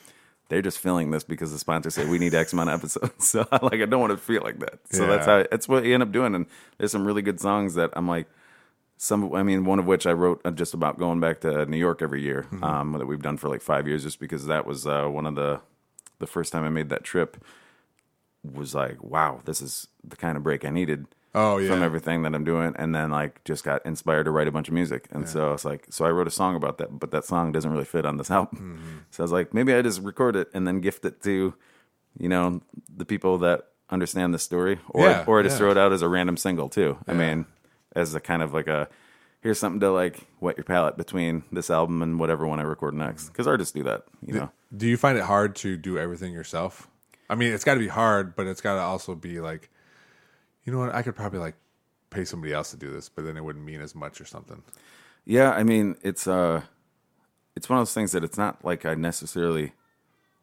they're just filling this because the sponsor said we need X amount of episodes. So like I don't want to feel like that. So that's how that's what you end up doing. And there's some really good songs that I'm like some I mean one of which I wrote uh, just about going back to New York every year Mm-hmm. um, that we've done for like five years just because that was uh, one of the the first time I made that trip was like wow this is the kind of break I needed Oh, yeah. from everything that I'm doing and then like just got inspired to write a bunch of music and so it's like so I wrote a song about that but that song doesn't really fit on this album Mm-hmm. so I was like maybe I just record it and then gift it to you know the people that understand the story or Yeah, or just yeah. throw it out as a random single too I mean as a kind of like a here's something to like wet your palate between this album and whatever one I record next because artists do that you know Do you find it hard to do everything yourself? I mean, it's got to be hard, but it's got to also be like, you know what? I could probably like pay somebody else to do this, but then it wouldn't mean as much or something. Yeah, I mean, it's uh it's one of those things that it's not like I necessarily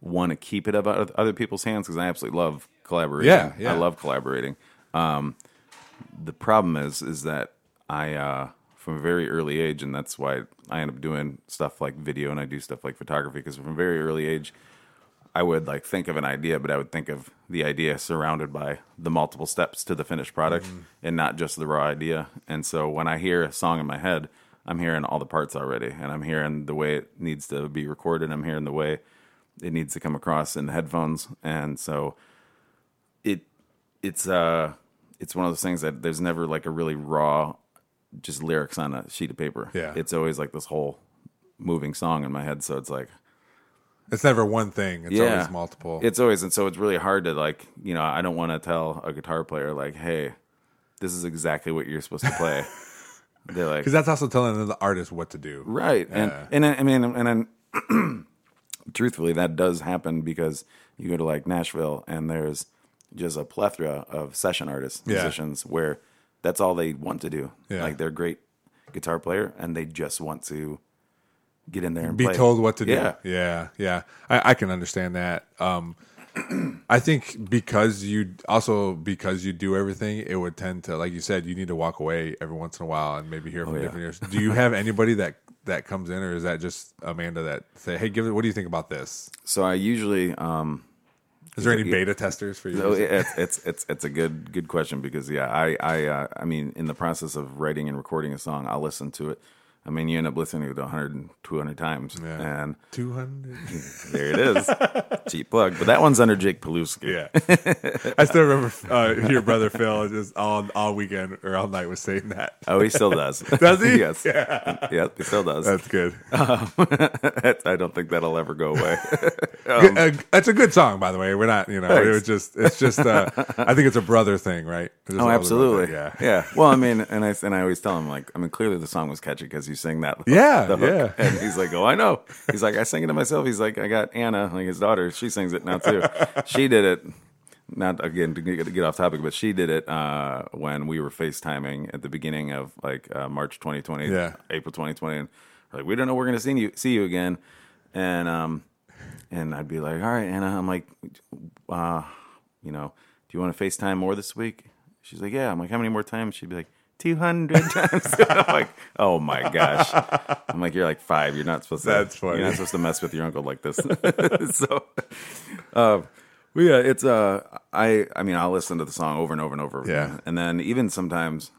want to keep it out of other people's hands because I absolutely love collaborating. Yeah, yeah. I love collaborating. Um, the problem is, is that I, uh, from a very early age, and that's why I end up doing stuff like video and I do stuff like photography because from a very early age, I would like think of an idea, but I would think of the idea surrounded by the multiple steps to the finished product and not just the raw idea. And so when I hear a song in my head, I'm hearing all the parts already, and I'm hearing the way it needs to be recorded. I'm hearing the way it needs to come across in the headphones, and so it it's uh it's one of those things that there's never like a really raw just lyrics on a sheet of paper. Yeah. it's always like this whole moving song in my head. So it's like It's never one thing. It's yeah, always multiple. It's always and so it's really hard to like you know I don't want to tell a guitar player like hey this is exactly what you're supposed to play. They're like because that's also telling the artist what to do. right and Yeah. and I I mean and then truthfully that does happen because you go to like Nashville and there's just a plethora of session artists Yeah. musicians where that's all they want to do Yeah. like they're great guitar player and they just want to get in there and Be play. told what to do. Yeah. yeah, yeah. I, I can understand that. Um, I think because you also because you do everything, it would tend to, like you said, you need to walk away every once in a while and maybe hear from Oh, yeah. different ears. Do you have anybody that that comes in, or is that just Amanda that say, "Hey, give it. What do you think about this?" so I usually um Is there any beta testers for you? So it's it's it's it's a good good question because yeah I I uh, I mean in the process of writing and recording a song I'll listen to it. I mean you end up listening to it 100 and 200 times Yeah. and Two hundred. there it is. Cheap plug, but that one's under Jake Pilewski. Yeah, I still remember uh, your brother Phil just all all weekend or all night was saying that. Oh, he still does. Does he? yes. Yeah. Yep, he still does. That's good. I don't think that'll ever go away. Good- uh, it's a good song, by the way. We're not, you know, it was just, it's just, uh, I think it's a brother thing, right? Oh, absolutely. that, yeah. Well, I mean, and I and I always tell him like, I mean, clearly the song was catchy because you sing that. Yeah, hook. yeah. And he's like, oh, I know. He's like, I sing it to myself. He's like, I got Anna, like his daughter. She sings it now too. she did it. Not again to get, to get off topic, but she did it uh, when we were FaceTiming at the beginning of like uh, March 2020, Yeah. April 2020, and like, we don't know we're gonna see you see you again, and um, and I'd be like, all right, Anna, I'm like, uh, you know, do you want to FaceTime more this week? She's like, yeah. I'm like, how many more times? She'd be like, 200 times. I'm like, oh my gosh. I'm like, you're like five. You're not supposed to. That's funny. You're not supposed to mess with your uncle like this. so, uh, well, yeah, it's uh, I, I mean, I'll listen to the song over and over and over. Yeah. again. and then even sometimes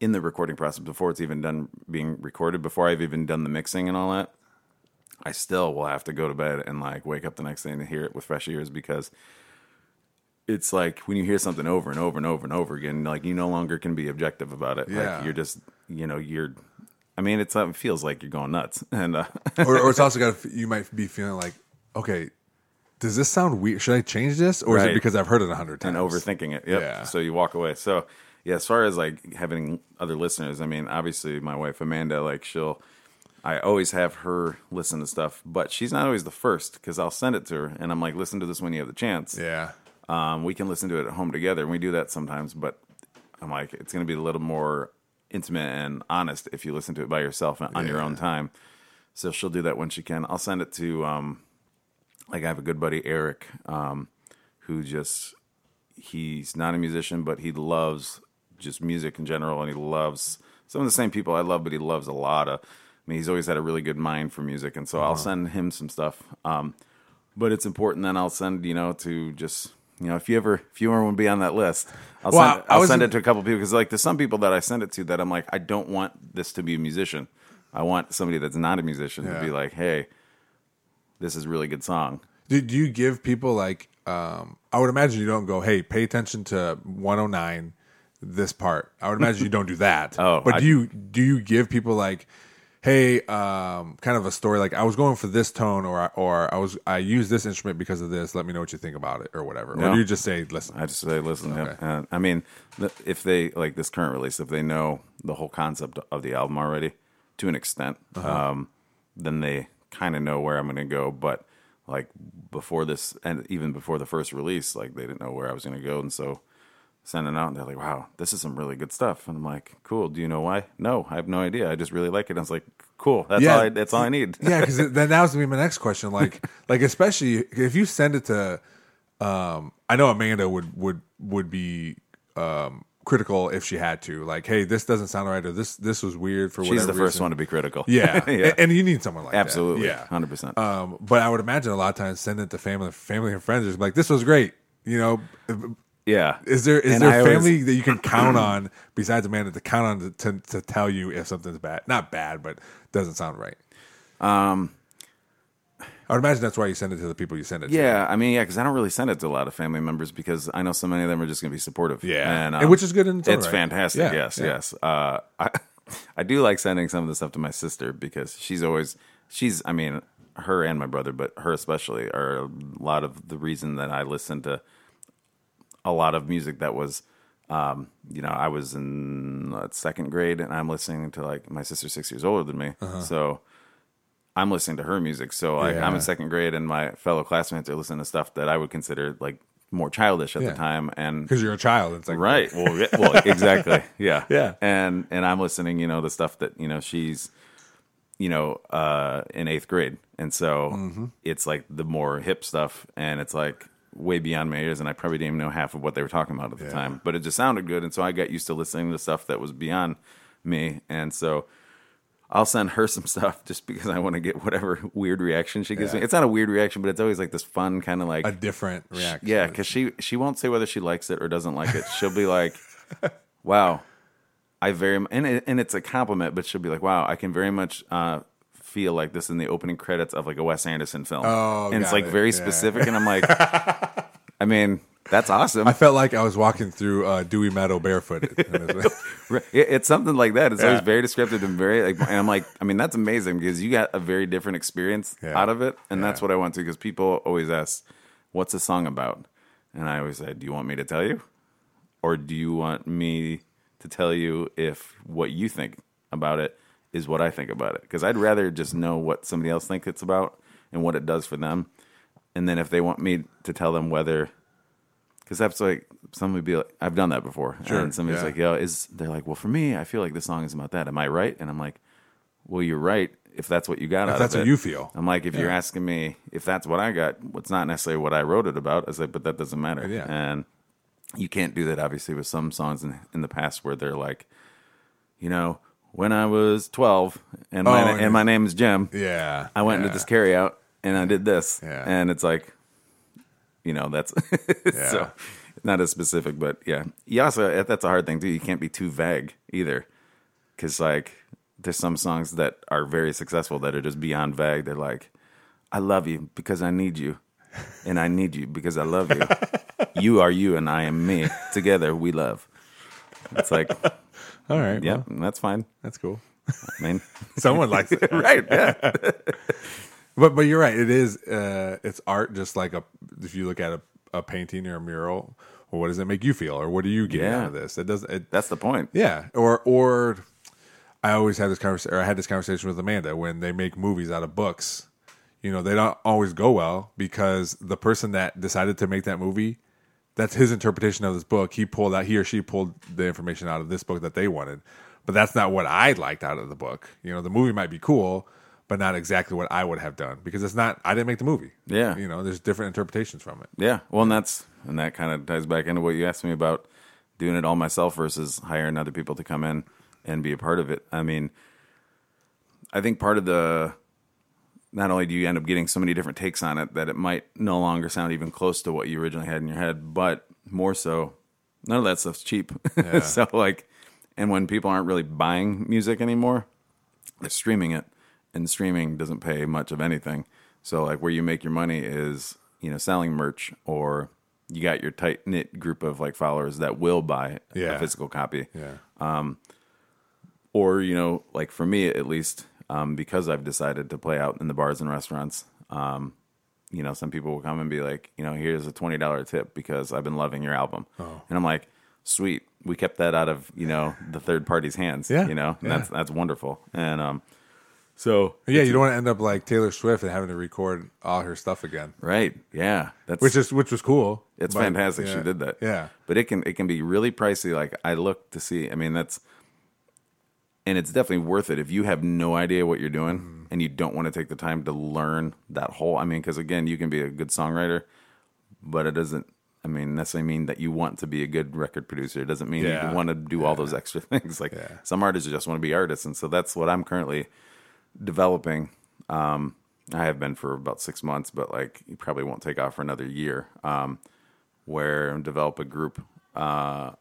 in the recording process before it's even done being recorded, before I've even done the mixing and all that, I still will have to go to bed and like wake up the next day and hear it with fresh ears because it's like when you hear something over and over and over and over again, like you no longer can be objective about it. Yeah. Like you're just, you know, you're. I mean, it's it feels like you're going nuts, and uh, or, or it's also got, you might be feeling like, okay, does this sound weird? Should I change this? Or is it because I've heard it a hundred times? and overthinking it. Yep. Yeah. So you walk away. So yeah, as far as like having other listeners, I mean, obviously my wife Amanda, like she'll, I always have her listen to stuff, but she's not always the first because I'll send it to her and I'm like, listen to this when you have the chance. Yeah. Um, we can listen to it at home together, and we do that sometimes. But I'm like, it's going to be a little more intimate and honest if you listen to it by yourself on your own time. So she'll do that when she can. I'll send it to um, like I have a good buddy Eric, um, who just he's not a musician, but he loves just music in general, and he loves some of the same people I love, but he loves a lot of. I mean, he's always had a really good mind for music, and so I'll send him some stuff. Um, but it's important then I'll send you know to just you know if you ever if you ever want to be on that list, I'll Well, send I I'll send it to a couple people because like there's some people that I send it to that I'm like I don't want this to be a musician. I want somebody that's not a musician to be like, hey, this is a really good song. Do, do you give people like? Um, I would imagine you don't go, "Hey, pay attention to 109, this part." I would imagine you don't do that. Oh, but I- do you do you give people like, "Hey, um, kind of a story like I was going for this tone, or I- or I was I used this instrument because of this. Let me know what you think about it, or whatever." Or do you just say, "Listen"? I just say, listen. yeah. Okay. I mean, if they like this current release, if they know the whole concept of the album already to an extent, Uh-huh. um, then they kind of know where I'm going to go. But like before this, and even before the first release, like they didn't know where I was going to go, and so sending out, and they're like, "Wow, this is some really good stuff." And I'm like, "Cool. Do you know why?" No, I have no idea. I just really like it. And I was like, "Cool. That's Yeah. all. I, that's all I need." yeah, because then that was gonna be my next question. Like, like especially if you send it to, um, I know Amanda would would would be um critical if she had to. Like, hey, this doesn't sound right, or this this was weird for She's whatever the first reason. one to be critical. Yeah, yeah. And, and you need someone like Absolutely. that. Yeah, hundred percent. Um, but I would imagine a lot of times send it to family, family and friends. Just be like, this was great. You know, Yeah. is there is And there I always- family that you can count on besides Amanda to count on to, to to tell you if something's bad? Not bad, but doesn't sound right. Um, I would imagine that's why you send it to the people you send it to. Yeah, I mean, yeah, because I don't really send it to a lot of family members because I know so many of them are just going to be supportive. Yeah. and, And which is good in its own it's right. fantastic. Yeah, yes, yeah. yes. Uh, I I do like sending some of the stuff to my sister because she's always she's. I mean, her and my brother, but her especially are a lot of the reason that I listen to a lot of music that was. Um, you know, I was in uh, second grade and I'm listening to like my sister's six years older than me, so I'm listening to her music. So like I'm Uh-huh. In second grade, and my fellow classmates are listening to stuff that I would consider like more childish at Yeah. the time. And because you're a child. It's like right, well, yeah, well, exactly, yeah, Yeah. And and I'm listening, you know, the stuff that you know she's, you know, uh, in eighth grade, and so Mm-hmm. it's like the more hip stuff, and it's like way beyond my ears, and I probably didn't even know half of what they were talking about at the Yeah. time, but it just sounded good, and so I got used to listening to stuff that was beyond me, and so. I'll send her some stuff just because I want to get whatever weird reaction she gives Yeah. me. It's not a weird reaction, but it's always like this fun kind of like a different reaction. yeah, because she she won't say whether she likes it or doesn't like it. She'll be like, "Wow, I very and it, and it's a compliment, but she'll be like, "Wow, I can very much uh, feel like this in the opening credits of like a Wes Anderson film." Oh, and it's like it. very Yeah. specific, and I'm like, I mean, that's awesome. I felt like I was walking through uh, Dewey Meadow barefoot. It- It's something like that. It's always very descriptive and very like. And I'm like, I mean, that's amazing because you got a very different experience Yeah. out of it, and that's what I want to. Because people always ask, "What's the song about?" And I always say, "Do you want me to tell you, or do you want me to tell you if what you think about it is what I think about it?" Because I'd rather just know what somebody else thinks it's about and what it does for them, and then if they want me to tell them whether because that's like somebody would be like I've done that before. Sure, And somebody's yeah. like, "Yo, is they're like, well, for me, I feel like this song is about that. Am I right?" And I'm like, "Well, you're right if that's what you got If out that's of what it." you feel. I'm like, if you're asking me if that's what I got, it's not necessarily what I wrote it about. I was like, but that doesn't matter. Yeah. And you can't do that obviously with some songs in in the past where they're like, you know, when I was 12 and my Oh, na- yeah. and my name is Jim. yeah, I went into this carry out and I did this. Yeah. And it's like, you know, that's so not as specific, but yeah. You also, that's a hard thing too. You can't be too vague either. Cause like, there's some songs that are very successful that are just beyond vague. They're like, I love you because I need you. And I need you because I love you. you are you and I am me. Together we love. It's like, All right, yeah, well, that's fine. that's cool. I mean, Someone likes it, right. Yeah. but but you're right. It is. Uh, it's art, just like a. If you look at a, a painting or a mural, well, what does it make you feel, or what do you get Yeah. out of this? It does. It, That's the point. Yeah, or or I always had this conversation, or I had this conversation with Amanda when they make movies out of books. You know, they don't always go well because the person that decided to make that movie, that's his interpretation of this book. He pulled out, he or she pulled the information out of this book that they wanted, but that's not what I liked out of the book. You know, the movie might be cool, but not exactly what I would have done because it's not. I didn't make the movie. Yeah. you know, there's different interpretations from it. Yeah, well, and that's and that kind of ties back into what you asked me about doing it all myself versus hiring other people to come in and be a part of it. I mean, I think part of the not only do you end up getting so many different takes on it that it might no longer sound even close to what you originally had in your head, but more so, none of that stuff's cheap. so like, and when people aren't really buying music anymore, they're streaming it, and streaming doesn't pay much of anything. So like, where you make your money is you know selling merch or you got your tight knit group of like followers that will buy Yeah. a physical copy Yeah, um, or you know like for me at least um, because i've decided to play out in the bars and restaurants um, you know some people will come and be like you know here's a $20 tip because i've been loving your album Oh. and i'm like sweet we kept that out of you know the third party's hands Yeah, you know and yeah. that's that's wonderful and um so yeah. You don't want to end up like Taylor Swift and having to record all her stuff again, right yeah that's which is which was cool. It's but, fantastic she did that. Yeah, But it can it can be really pricey. Like I look to see I mean that's and it's definitely worth it if you have no idea what you're doing Mm-hmm. and you don't want to take the time to learn that whole I mean, because again, you can be a good songwriter, but it doesn't I mean, necessarily mean that you want to be a good record producer. It doesn't mean Yeah. you want to do all those extra things. Like Yeah. some artists just want to be artists, and so that's what I'm currently developing. Um, I have been for about six months, but like you probably won't take off for another year. Um, where develop a group uh,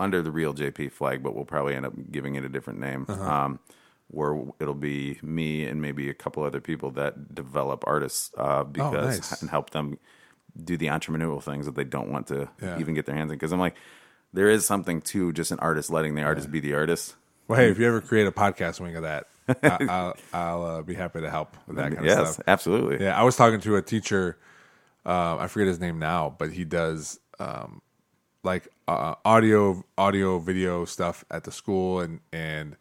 under the Reel JP flag, but we'll probably end up giving it a different name. Um, where it'll be me and maybe a couple other people that develop artists uh, because nice. and help them do the entrepreneurial things that they don't want to Yeah. even get their hands in. Because I'm like, there is something to just an artist letting the artist be the artist. Well, hey, if you ever create a podcast wing of that, I, I'll, I'll uh, be happy to help with that kind of yes, absolutely. Yeah, I was talking to a teacher. Uh, I forget his name now, but he does um, like uh, audio, audio, video stuff at the school, and and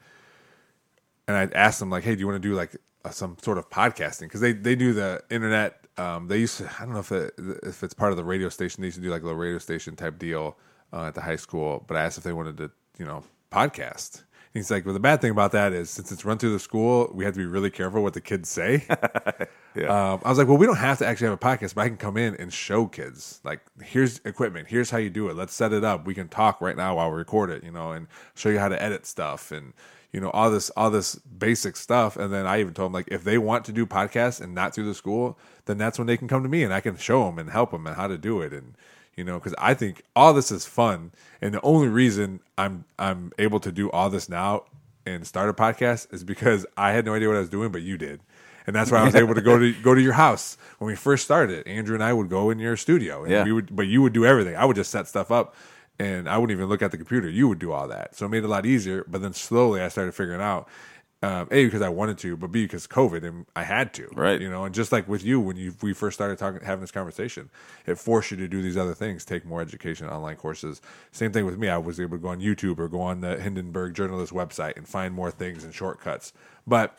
and I asked them like, "Hey, do you want to do like uh, some sort of podcasting?" Because they they do the internet. Um, they used to. I don't know if it, if it's part of the radio station. They used to do like a radio station type deal uh, at the high school. But I asked if they wanted to, you know, podcast. He's like, "Well, the bad thing about that is since it's run through the school, we have to be really careful what the kids say." Um, I was like, well, we don't have to actually have a podcast, but I can come in and show kids, like, here's equipment, here's how you do it. Let's set it up. We can talk right now while we record it, you know, and show you how to edit stuff and you know all this all this basic stuff. And then I even told them like, if they want to do podcasts and not through the school, then that's when they can come to me and I can show them and help them and how to do it and you know because I think all this is fun and the only reason I'm I'm able to do all this now and start a podcast is because I had no idea what I was doing, but you did and that's why I was able to go to go to your house when we first started. Andrew and I would go in your studio, and Yeah. we would, but you would do everything. I would just set stuff up, and I wouldn't even look at the computer. You would do all that, so it made it a lot easier. But then slowly, I started figuring out. Um, a because I wanted to, but B because COVID and I had to, Right. You know, and just like with you when you we first started talking, having this conversation, it forced you to do these other things, take more education, online courses. Same thing with me. I was able to go on YouTube or go on the Hindenburg Journalist website and find more things and shortcuts. But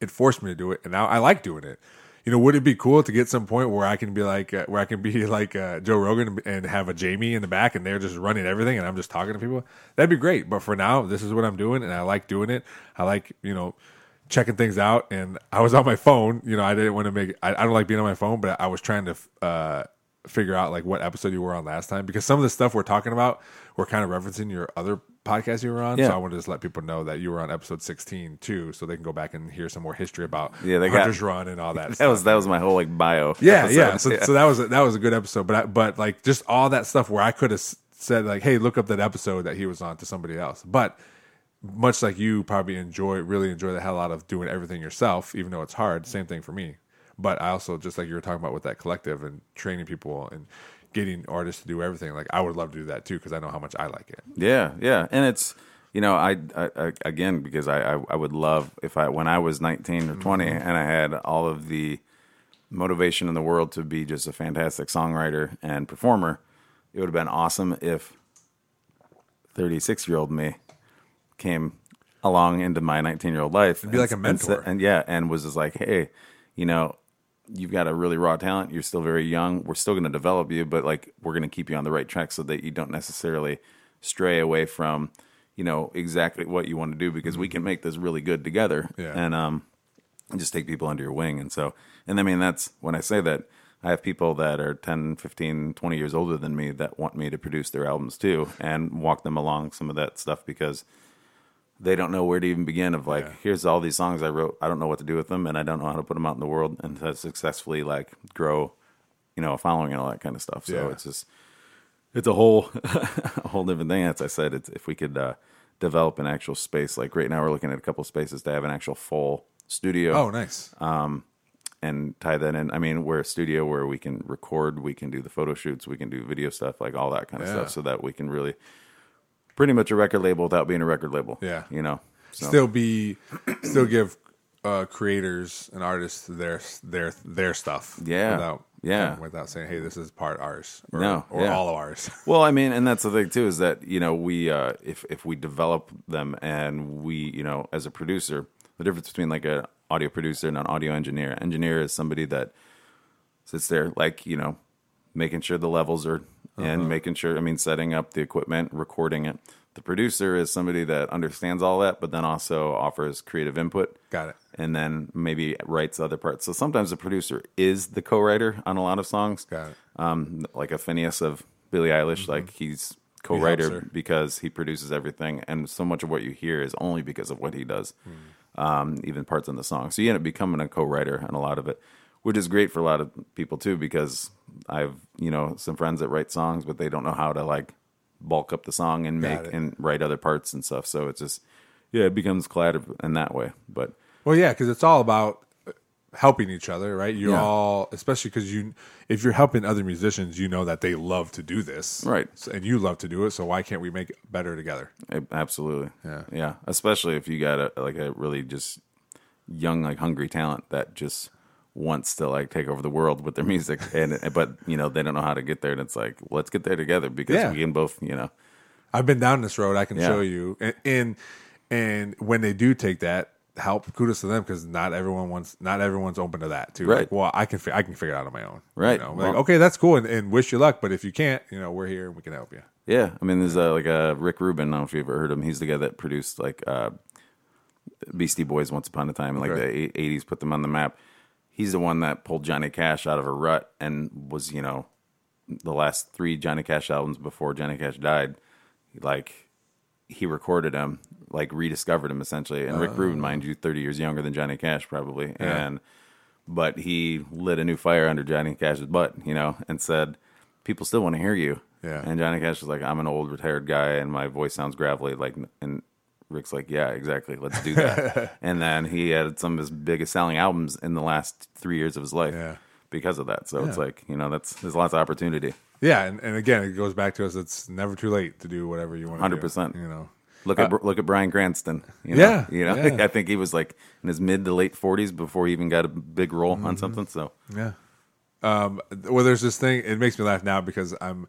it forced me to do it, and now I like doing it. You know, would it be cool to get some point where I can be like, uh, where I can be like uh, Joe Rogan and have a Jamie in the back, and they're just running everything, and I'm just talking to people? That'd be great. But for now, this is what I'm doing, and I like doing it. I like, you know, checking things out. And I was on my phone. You know, I didn't want to make. I, I don't like being on my phone, but I was trying to uh, figure out like what episode you were on last time because some of the stuff we're talking about, we're kind of referencing your other podcast you were on. Yeah. So I wanted to just let people know that you were on episode 16 too, so they can go back and hear some more history about Yeah, they got- Hunter's Run and all that. That stuff. was that was my whole like bio. yeah, episode. yeah. So, so that was a, that was a good episode. But I, but like just all that stuff where I could have said like, hey, look up that episode that he was on to somebody else. But much like you probably enjoy really enjoy the hell out of doing everything yourself, even though it's hard. Same thing for me. But I also just like you were talking about with that collective and training people and getting artists to do everything. Like I would love to do that too because I know how much I like it. Yeah, yeah, and it's you know I, I, I again because I, I I would love if I when I was nineteen or 20 Mm-hmm. and I had all of the motivation in the world to be just a fantastic songwriter and performer, it would have been awesome if thirty six year old me came along into my nineteen year old life and be like a mentor. said- and yeah, and was just like, hey, you know. You've got a really raw talent. You're still very young. We're still going to develop you, but like we're going to keep you on the right track so that you don't necessarily stray away from you know exactly what you want to do because we can make this really good together Yeah. and um and just take people under your wing. And so, and I mean, that's when I say that, I have people that are 10, 15, 20 years older than me that want me to produce their albums too and walk them along some of that stuff because they don't know where to even begin of like, Yeah. here's all these songs I wrote. I don't know what to do with them and I don't know how to put them out in the world and to successfully like grow, you know, a following and all that kind of stuff. So Yeah. it's just, it's a whole, a whole different thing. As I said, it's, if we could uh, develop an actual space, like right now we're looking at a couple spaces to have an actual full studio Oh, nice. and tie that in. I mean, we're a studio where we can record, we can do the photo shoots, we can do video stuff, like all that kind of Yeah. stuff, so that we can really pretty much a record label without being a record label. Yeah. you know. So, still be, still give uh, creators and artists their their their stuff. Yeah. Without Yeah. Without saying, hey, this is part ours. Or, No, Or yeah. all of ours. well, I mean, and that's the thing too is that you know we uh, if if we develop them and we you know as a producer, the difference between like a audio producer and an audio engineer. Engineer is somebody that sits there like you know making sure the levels are and making sure I mean setting up the equipment, recording it. The producer is somebody that understands all that, but then also offers creative input Got it. and then maybe writes other parts. So sometimes the producer is the co-writer on a lot of songs. Got it. Um, like a Finneas of Billie Eilish, like he's co-writer her. because he produces everything, and so much of what you hear is only because of what he does. Um, even parts in the song, so you end up becoming a co-writer on a lot of it, which is great for a lot of people too. Because I've you know some friends that write songs, but they don't know how to like bulk up the song and Got make it. and write other parts and stuff. So it's just yeah, it becomes collaborative in that way. But Well, yeah, because it's all about uh, helping each other, right? You're Yeah. all, especially because you, if you're helping other musicians, you know that they love to do this, Right. So- and you love to do it. So why can't we make it better together? Absolutely. Yeah. Yeah. Especially if you got a like a really just young, like hungry talent that just wants to like take over the world with their music and but you know, they don't know how to get there and it's like, let's get there together because Yeah. we can both, you know. I've been down this road. I can Yeah. show you, and, and and when they do take that help, kudos to them because not everyone wants, not everyone's open to that too. Right. Like, well, I can, fi- I can figure it out on my own. Right. You know, like, Well- okay, that's cool, and, and wish you luck. But if you can't, you know, we're here and we can help you. Yeah. I mean there's uh, like a Rick Rubin, I don't know if you've ever heard him. He's the guy that produced like uh Beastie Boys once upon a time in like Right. the eight- 80s, put them on the map. He's the one that pulled Johnny Cash out of a rut and was, you know, the last three Johnny Cash albums before Johnny Cash died, like he recorded him, like rediscovered him essentially. And Rick Rubin, mind you, 30 years younger than Johnny Cash probably. Yeah. And but he lit a new fire under Johnny Cash's butt, you know, and said, "People still want to hear you." Yeah. And Johnny Cash was like, "I'm an old retired guy, and my voice sounds gravelly." Like, and Rick's like, "Yeah, exactly. Let's do that." and then he had some of his biggest selling albums in the last three years of his life Yeah. because of that. So it's like, you know, that's there's lots of opportunity. Yeah, and, and again, it goes back to us. It's never too late to do whatever you want. 100%. You know. Look at look at Bryan Cranston. You know? Uh, Yeah, you know, yeah. I think he was like in his mid to late 40s before he even got a big role Mm-hmm. on something. So Yeah. Um, well, there's this thing. It makes me laugh now because I'm,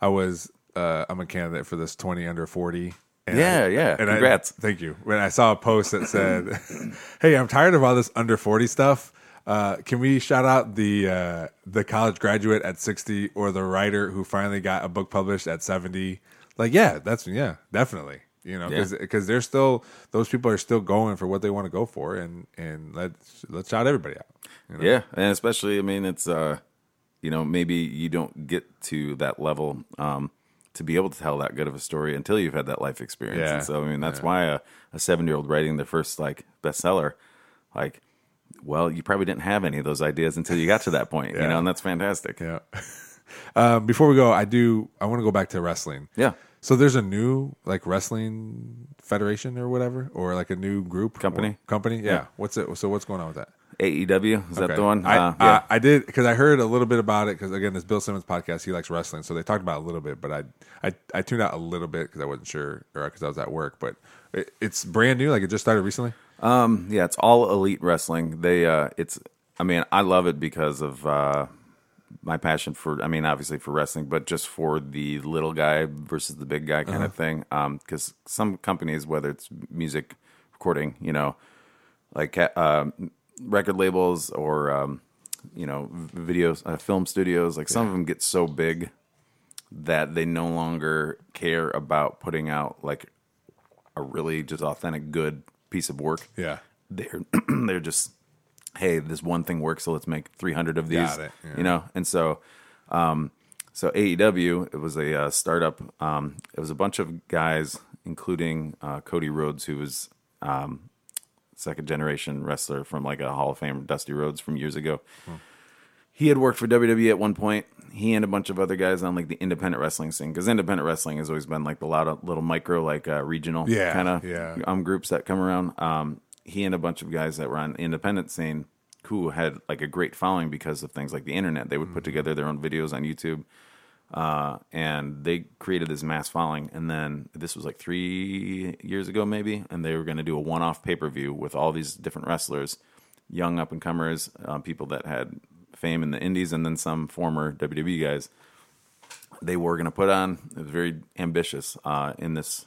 I was, uh, I'm a candidate for this 20 under 40. And Yeah, I- yeah. and I- Congrats. thank you. When I saw a post that said, "Hey, I'm tired of all this under 40 stuff. Uh, can we shout out the uh, the college graduate at 60 or the writer who finally got a book published at 70?" Like, yeah, that's yeah, definitely. You know, Yeah. because they're still those people are still going for what they want to go for, and and let's let's shout everybody out. you know? Yeah, and especially, I mean, it's uh, you know, maybe you don't get to that level um, to be able to tell that good of a story until you've had that life experience. Yeah. And so, I mean, that's why a, a seven year old writing their first like bestseller, like, well, you probably didn't have any of those ideas until you got to that point, you know, and that's fantastic. Yeah. um, before we go, I do. I want to go back to wrestling. Yeah. So there's a new like wrestling federation or whatever, or like a new group Company? or- company. Yeah. Yeah. What's it? So what's going on with that? AEW is that the one? I, Uh, yeah. I, I did because I heard a little bit about it because again, this Bill Simmons podcast, he likes wrestling, so they talked about it a little bit, but I I, I tuned out a little bit because I wasn't sure or because I was at work. But it, it's brand new, like it just started recently. Um, Yeah, it's all elite wrestling. They uh it's I mean, I love it because of uh my passion for I mean, obviously for wrestling, but just for the little guy versus the big guy kind of thing. Um cuz some companies whether it's music recording, you know, like uh, record labels or um you know, videos, uh, film studios, like some of them get so big that they no longer care about putting out like a really just authentic good piece of work Yeah. they're they're just hey, this one thing works, so let's make 300 of these. Yeah. You know, and so, um, so AEW, it was a uh, startup. Um, it was a bunch of guys, including uh, Cody Rhodes, who was um, second generation wrestler from like a Hall of Fame, Dusty Rhodes from years ago. He had worked for WWE at one point. He and a bunch of other guys on like the independent wrestling scene, because independent wrestling has always been like the lot of little micro, like uh, regional Yeah, kind of yeah. um, groups that come around. Um, he and a bunch of guys that were on the independent scene who had like a great following because of things like the internet. They would put together their own videos on YouTube, uh, and they created this mass following. And then this was like three years ago, maybe, and they were going to do a one-off pay-per-view with all these different wrestlers, young up-and-comers, uh, people that had fame in the indies, and then some former WWE guys. They were going to put on. It was very ambitious uh, in this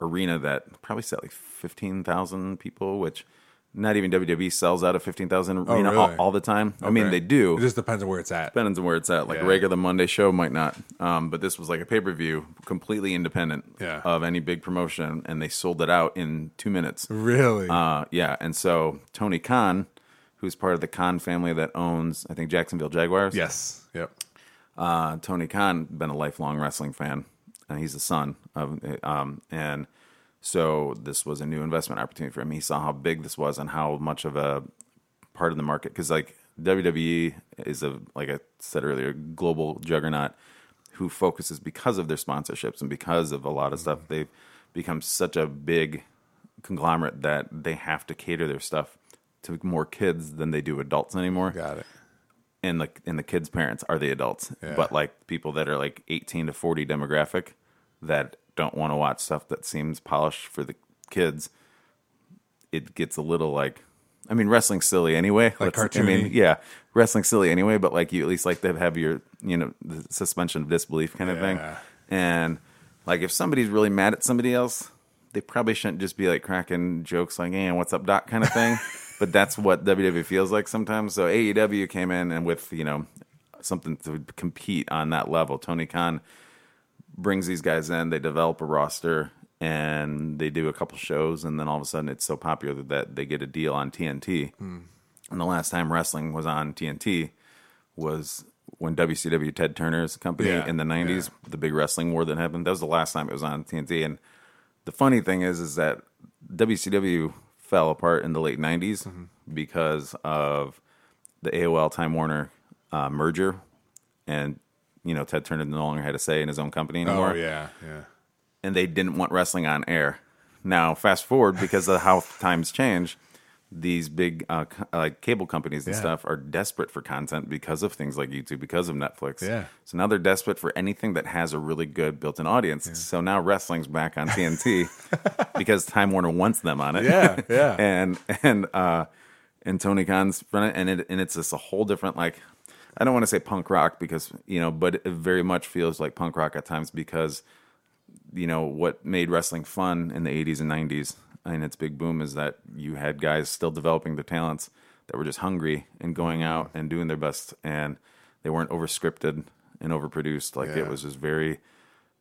arena that probably sat like 15,000 people, which not even WWE sells out of 15,000 arena all, really? all the time. I mean, they do. It just depends on where it's at. Depends on where it's at. Like Yeah. regular Monday show might not. Um, but this was like a pay per view, completely independent Yeah. of any big promotion, and they sold it out in two minutes. Really? Uh, yeah. And so Tony Khan, who's part of the Khan family that owns, I think, Jacksonville Jaguars. yes. Yep. Uh, Tony Khan been a lifelong wrestling fan, and he's the son of, um, and so this was a new investment opportunity for him. He saw how big this was and how much of a part of the market, because like WWE is a like I said earlier, global juggernaut who focuses because of their sponsorships and because of a lot of mm-hmm. stuff. They've become such a big conglomerate that they have to cater their stuff to more kids than they do adults anymore Got it. and the and the kids' parents are the adults, Yeah. but like people that are like eighteen to forty demographic that don't want to watch stuff that seems polished for the kids. It gets a little like, I mean, wrestling's silly anyway. Like Let's- I mean, yeah, wrestling's silly anyway. But like, you at least like to have your you know the suspension of disbelief kind of thing. And like, if somebody's really mad at somebody else, they probably shouldn't just be like cracking jokes like, "Hey, what's up, Doc?" kind of thing. but that's what WWE feels like sometimes. So AEW came in and with you know something to compete on that level. Tony Khan brings these guys in, they develop a roster, and they do a couple shows, and then all of a sudden it's so popular that they get a deal on TNT. And the last time wrestling was on TNT was when WCW Ted Turner's company Yeah, in the '90s, the big wrestling war that happened. That was the last time it was on TNT. And the funny thing is, is that WCW fell apart in the late '90s Mm-hmm. because of the AOL Time Warner uh, merger, and you know Ted Turner no longer had a say in his own company anymore Oh yeah. Yeah. and they didn't want wrestling on air. Now, fast forward because of how times change, these big uh, like cable companies and Yeah. stuff are desperate for content because of things like YouTube, because of Netflix. Yeah. So now they're desperate for anything that has a really good built-in audience. So now wrestling's back on TNT because Time Warner wants them on it. Yeah, yeah. and and uh, and Tony Khan's running, and it and it's just a whole different like. I don't want to say punk rock because you know, but it very much feels like punk rock at times because you know what made wrestling fun in the 80s and 90s and its big boom is that you had guys still developing their talents that were just hungry and going out and doing their best and they weren't over scripted and overproduced like Yeah. it was just very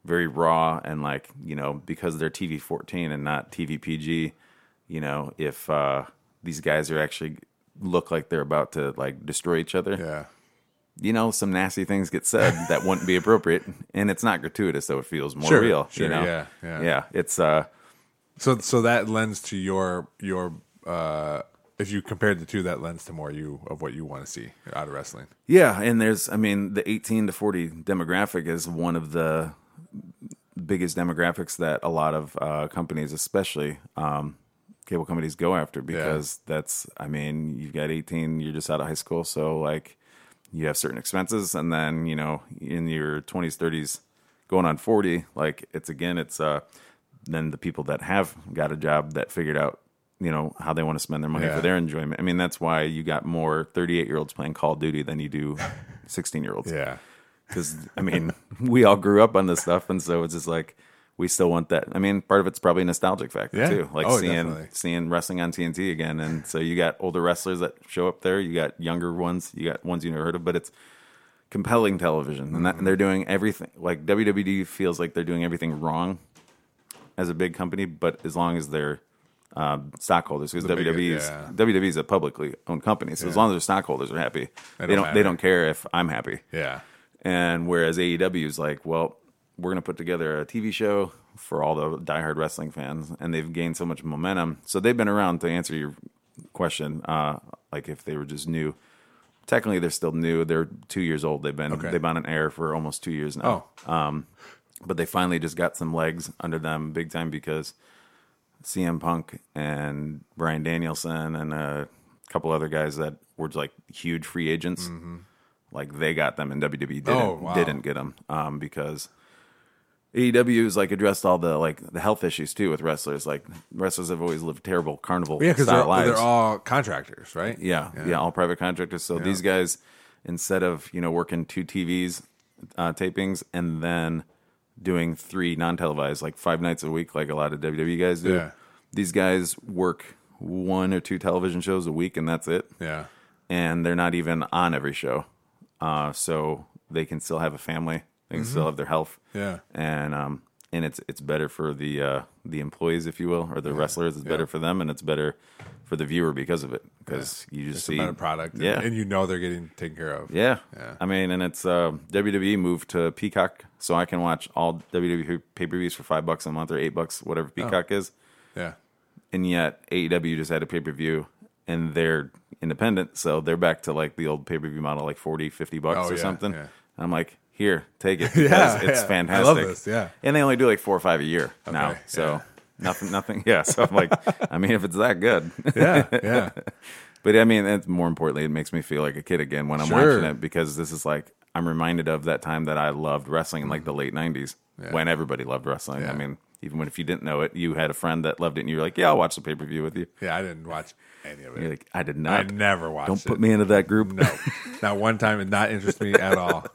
very raw and like you know because they're TV 14 and not TV PG you know if uh these guys are actually look like they're about to like destroy each other Yeah. You know, some nasty things get said that wouldn't be appropriate, and it's not gratuitous, so it feels more Sure, real. sure, you know, yeah, yeah. yeah. It's uh, So so that lends to your your uh if you compared the two, that lends to more you of what you want to see out of wrestling. yeah, and there's, I mean, the 18 to 40 demographic is one of the biggest demographics that a lot of uh, companies, especially um, cable companies, go after because that's, I mean, you've got 18, you're just out of high school, so like you have certain expenses, and then you know, in your 20s, 30s, going on 40, like it's again, it's uh, then the people that have got a job that figured out. You know how they want to spend their money Yeah. for their enjoyment. I mean, that's why you got more 38 year olds playing Call of Duty than you do 16 year olds Yeah. because I mean we all grew up on this stuff, and so it's just like we still want that. I mean, part of it's probably a nostalgic factor Yeah. too, like Oh, seeing definitely. seeing wrestling on TNT again, and so you got older wrestlers that show up there, you got younger ones, you got ones you never heard of, but it's compelling television, and, that, and they're doing everything. Like WWE feels like they're doing everything wrong as a big company, but as long as they're uh, stockholders because biggest- WWE's yeah. WWE's a publicly owned company. So as long as their stockholders are happy, they don't don't they don't care if I'm happy. Yeah. And whereas AEW is like, well, we're going to put together a TV show for all the diehard wrestling fans, and they've gained so much momentum. So they've been around to answer your question. Uh, like if they were just new, technically they're still new. They're two years old. They've been Okay. they've been on air for almost two years now. Oh, But they finally just got some legs under them big time because CM Punk and Bryan Danielson and a couple other guys that were like huge free agents, like they got them and WWE didn't Mm-hmm. Oh, wow. didn't get them um, because AEW has like addressed all the like the health issues too with wrestlers. Like wrestlers have always lived terrible carnival yeah, because they're, they're all contractors, right? Yeah, yeah, all private contractors. So these guys, instead of you know working two TVs uh, tapings and then doing three non-televised, like five nights a week, like a lot of WWE guys do, Yeah. these guys work one or two television shows a week, and that's it. Yeah. And they're not even on every show, uh, so they can still have a family. They can still have their health. Mm-hmm. Yeah. and um, and it's it's better for the uh, the employees, if you will, or the wrestlers. It's better for them, and it's better for the viewer because of it. Because you just It's see a better product. and- Yeah, And you know they're getting taken care of. yeah. Yeah. I mean, and it's uh, WWE moved to Peacock, so I can watch all WWE pay per views for five bucks a month or eight bucks, Oh. whatever Peacock is. Yeah. And yet AEW just had a pay per view, and they're independent, so they're back to like the old pay per view model, like 40, 50 bucks Oh, or yeah, something. yeah. And I'm like, here, take it. Yeah, because it's yeah. fantastic. I love this, yeah. And they only do like four or five a year now, so. yeah. Nothing, nothing. Yeah. So I'm like, I mean, if it's that good, Yeah. Yeah. but I mean, it's more importantly, it makes me feel like a kid again when I'm Sure. watching it because this is like I'm reminded of that time that I loved wrestling in like the mm-hmm. late '90s Yeah. when everybody loved wrestling. I mean, even when if you didn't know it, you had a friend that loved it, and you're like, "Yeah, I'll watch the pay per view with you." Yeah. I didn't watch any of it. You're like, "I did not. I never watched Don't it. put me into that group." No. Not one time. It not interest me at all.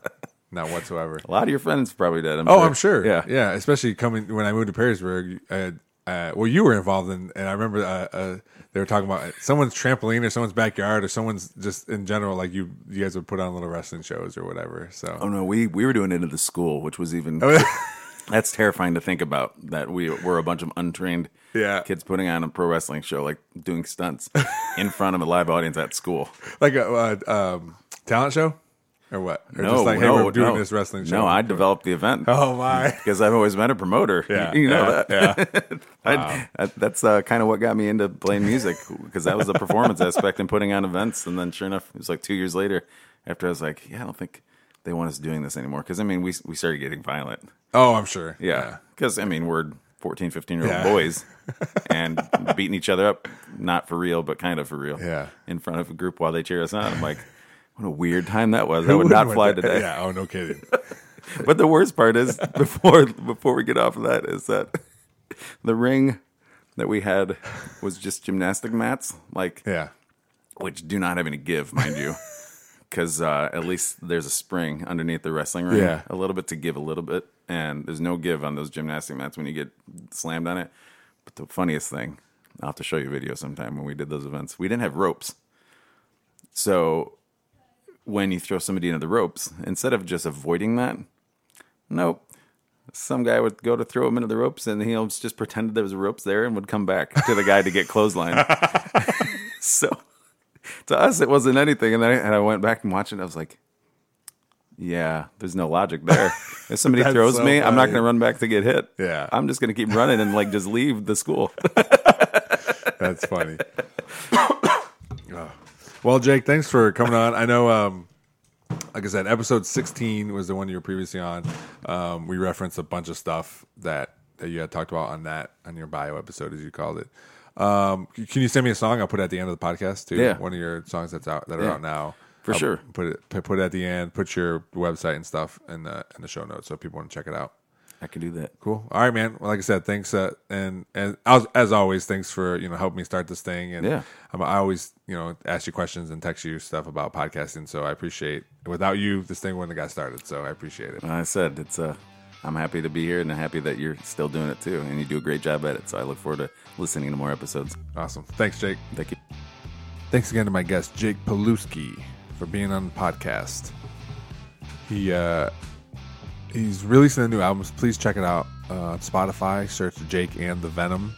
Not whatsoever. a lot of your friends probably did. I'm Oh, I'm sure. Yeah, yeah. Especially coming when I moved to Perrysburg. Uh, uh, well, you were involved in, and I remember uh, uh, they were talking about someone's trampoline or someone's backyard or someone's just in general. Like you, you guys would put on little wrestling shows or whatever. So Oh no, we we were doing it at the school, which was even Oh, that's terrifying to think about. That we were a bunch of untrained Yeah. kids putting on a pro wrestling show, like doing stunts in front of a live audience at school. like a uh, um, talent show or what? Or No, just like hey, no, we're doing no. this wrestling show. No, I developed the event. Oh my. because I've always been a promoter. Yeah, you, you know yeah, that. I, that- that's uh, kind of what got me into playing music because that was the performance aspect and putting on events. And then, sure enough, it was like two years later after I was like, "Yeah, I don't think they want us doing this anymore." Because I mean, we we started getting violent. Oh, I'm sure. Yeah, because I mean, we're 14, 15 year old Yeah. boys and beating each other up, not for real, but kind of for real. Yeah. in front of a group while they cheer us on. I'm like. What a weird time that was. I would not fly today. Yeah. Oh, no kidding. But the worst part is before before we get off of that is that the ring that we had was just gymnastic mats, like Yeah. which do not have any give, mind you, because uh, at least there's a spring underneath the wrestling ring, Yeah. a little bit to give a little bit, and there's no give on those gymnastic mats when you get slammed on it. But the funniest thing, I'll have to show you a video sometime when we did those events. We didn't have ropes, so when you throw somebody into the ropes, instead of just avoiding that, nope. Some guy would go to throw him into the ropes, and he'll just pretend there was ropes there, and would come back to the guy to get clothesline. so to us, it wasn't anything. And then I, and I went back and watched it. And I was like, "Yeah, there's no logic there. If somebody throws so me, I'm not going to run back to get hit. Yeah. I'm just going to keep running and like just leave the school. That's funny. Oh. Well, Jake, thanks for coming on. I know, um, like I said, episode 16 was the one you were previously on. Um, we referenced a bunch of stuff that, that you had talked about on that, on your bio episode, as you called it. Um, can you send me a song? I'll put it at the end of the podcast too. Yeah. One of your songs that's out that are Yeah. out now. For I'll sure. Put it put put it at the end. Put your website and stuff in the in the show notes so people want to check it out. I can do that. Cool. All right, man. Well, like I said, thanks, uh, and and as, as always, thanks for you know helping me start this thing. And Yeah. I'm, I always you know ask you questions and text you stuff about podcasting. So I appreciate. Without you, this thing wouldn't have got started. So I appreciate it. Like I said, it's uh, I'm happy to be here and happy that you're still doing it too, and you do a great job at it. So I look forward to listening to more episodes. Awesome. Thanks, Jake. Thank you. Thanks again to my guest Jake Pilewski for being on the podcast. He uh, he's releasing a new album. Please check it out uh, on Spotify. Search Jake and the Venom.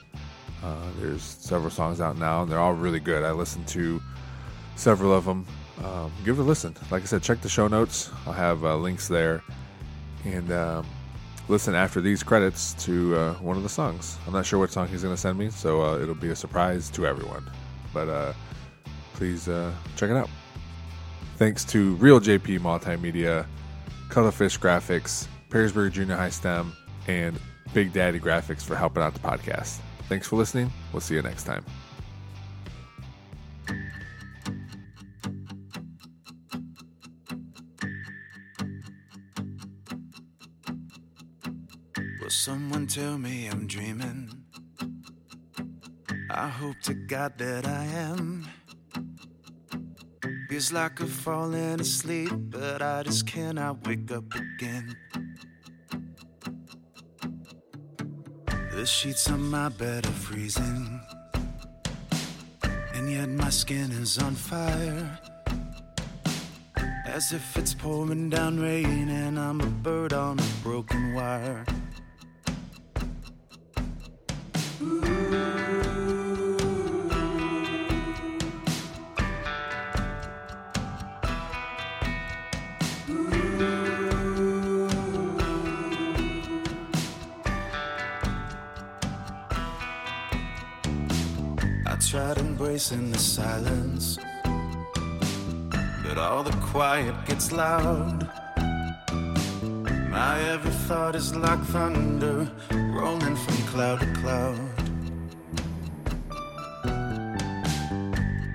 Uh, there's several songs out now, and they're all really good. I listened to several of them. Um, give it a listen. Like I said, check the show notes. I'll have uh, links there, and um, listen after these credits to uh, one of the songs. I'm not sure what song he's going to send me, so uh, it'll be a surprise to everyone. But uh, please check it out. Thanks to Reel JP Multimedia, Colorfish Graphics, Perrysburg Junior High STEM, and Big Daddy Graphics for helping out the podcast. Thanks for listening. We'll see you next time. Will someone tell me I'm dreaming? I hope to God that I am. Feels like I'm falling asleep, but I just cannot wake up again. The sheets on my bed are freezing, and yet my skin is on fire. As if it's pouring down rain, and I'm a bird on a broken wire. I embracing the silence, but all the quiet gets loud. My every thought is like thunder rolling from cloud to cloud.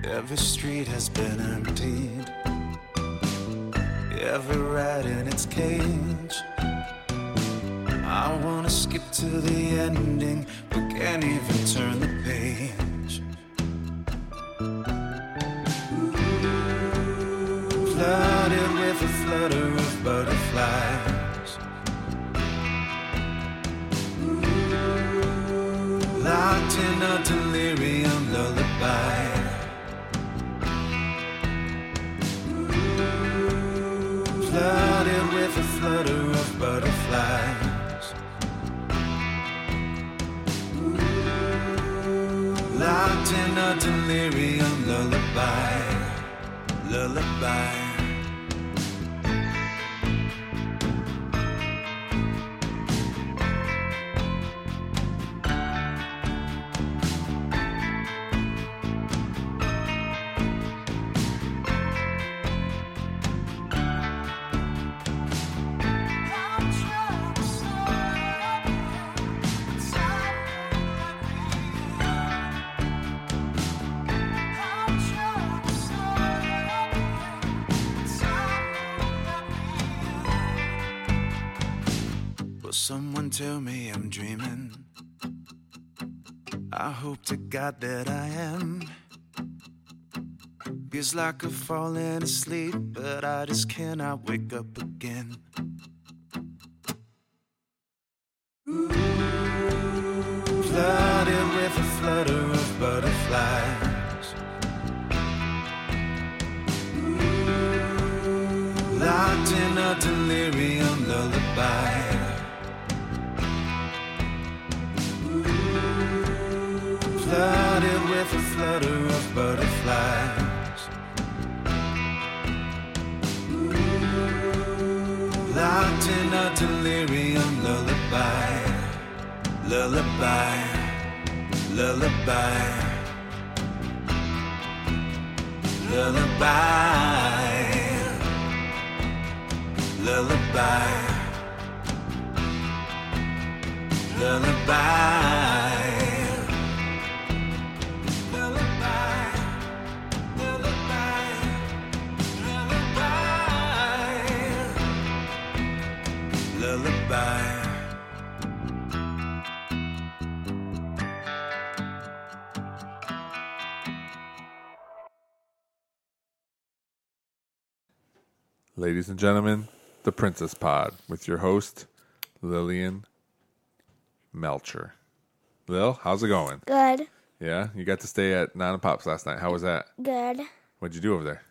Every street has been emptied, every rat in its cage. I wanna skip to the ending, but can't even turn the page. Of. Locked in a delirium lullaby. Flooded with a flutter of butterflies. Locked in a delirium lullaby. Lullaby. Tell me I'm dreaming? I hope to God that I am. Feels like I'm falling asleep, but I just cannot wake up again. Flooded with a flutter of butterflies. Locked in a delirium lullaby. Flooded with a flutter of butterflies. Locked in a delirium lullaby. Lullaby. Lullaby. Lullaby. Lullaby. Lullaby. Ladies and gentlemen, the Princess Pod with your host, Lillian Melcher. Lil, how's it going? Good. Yeah, you got to stay at Nana Pops last night. How was that? Good. What'd you do over there?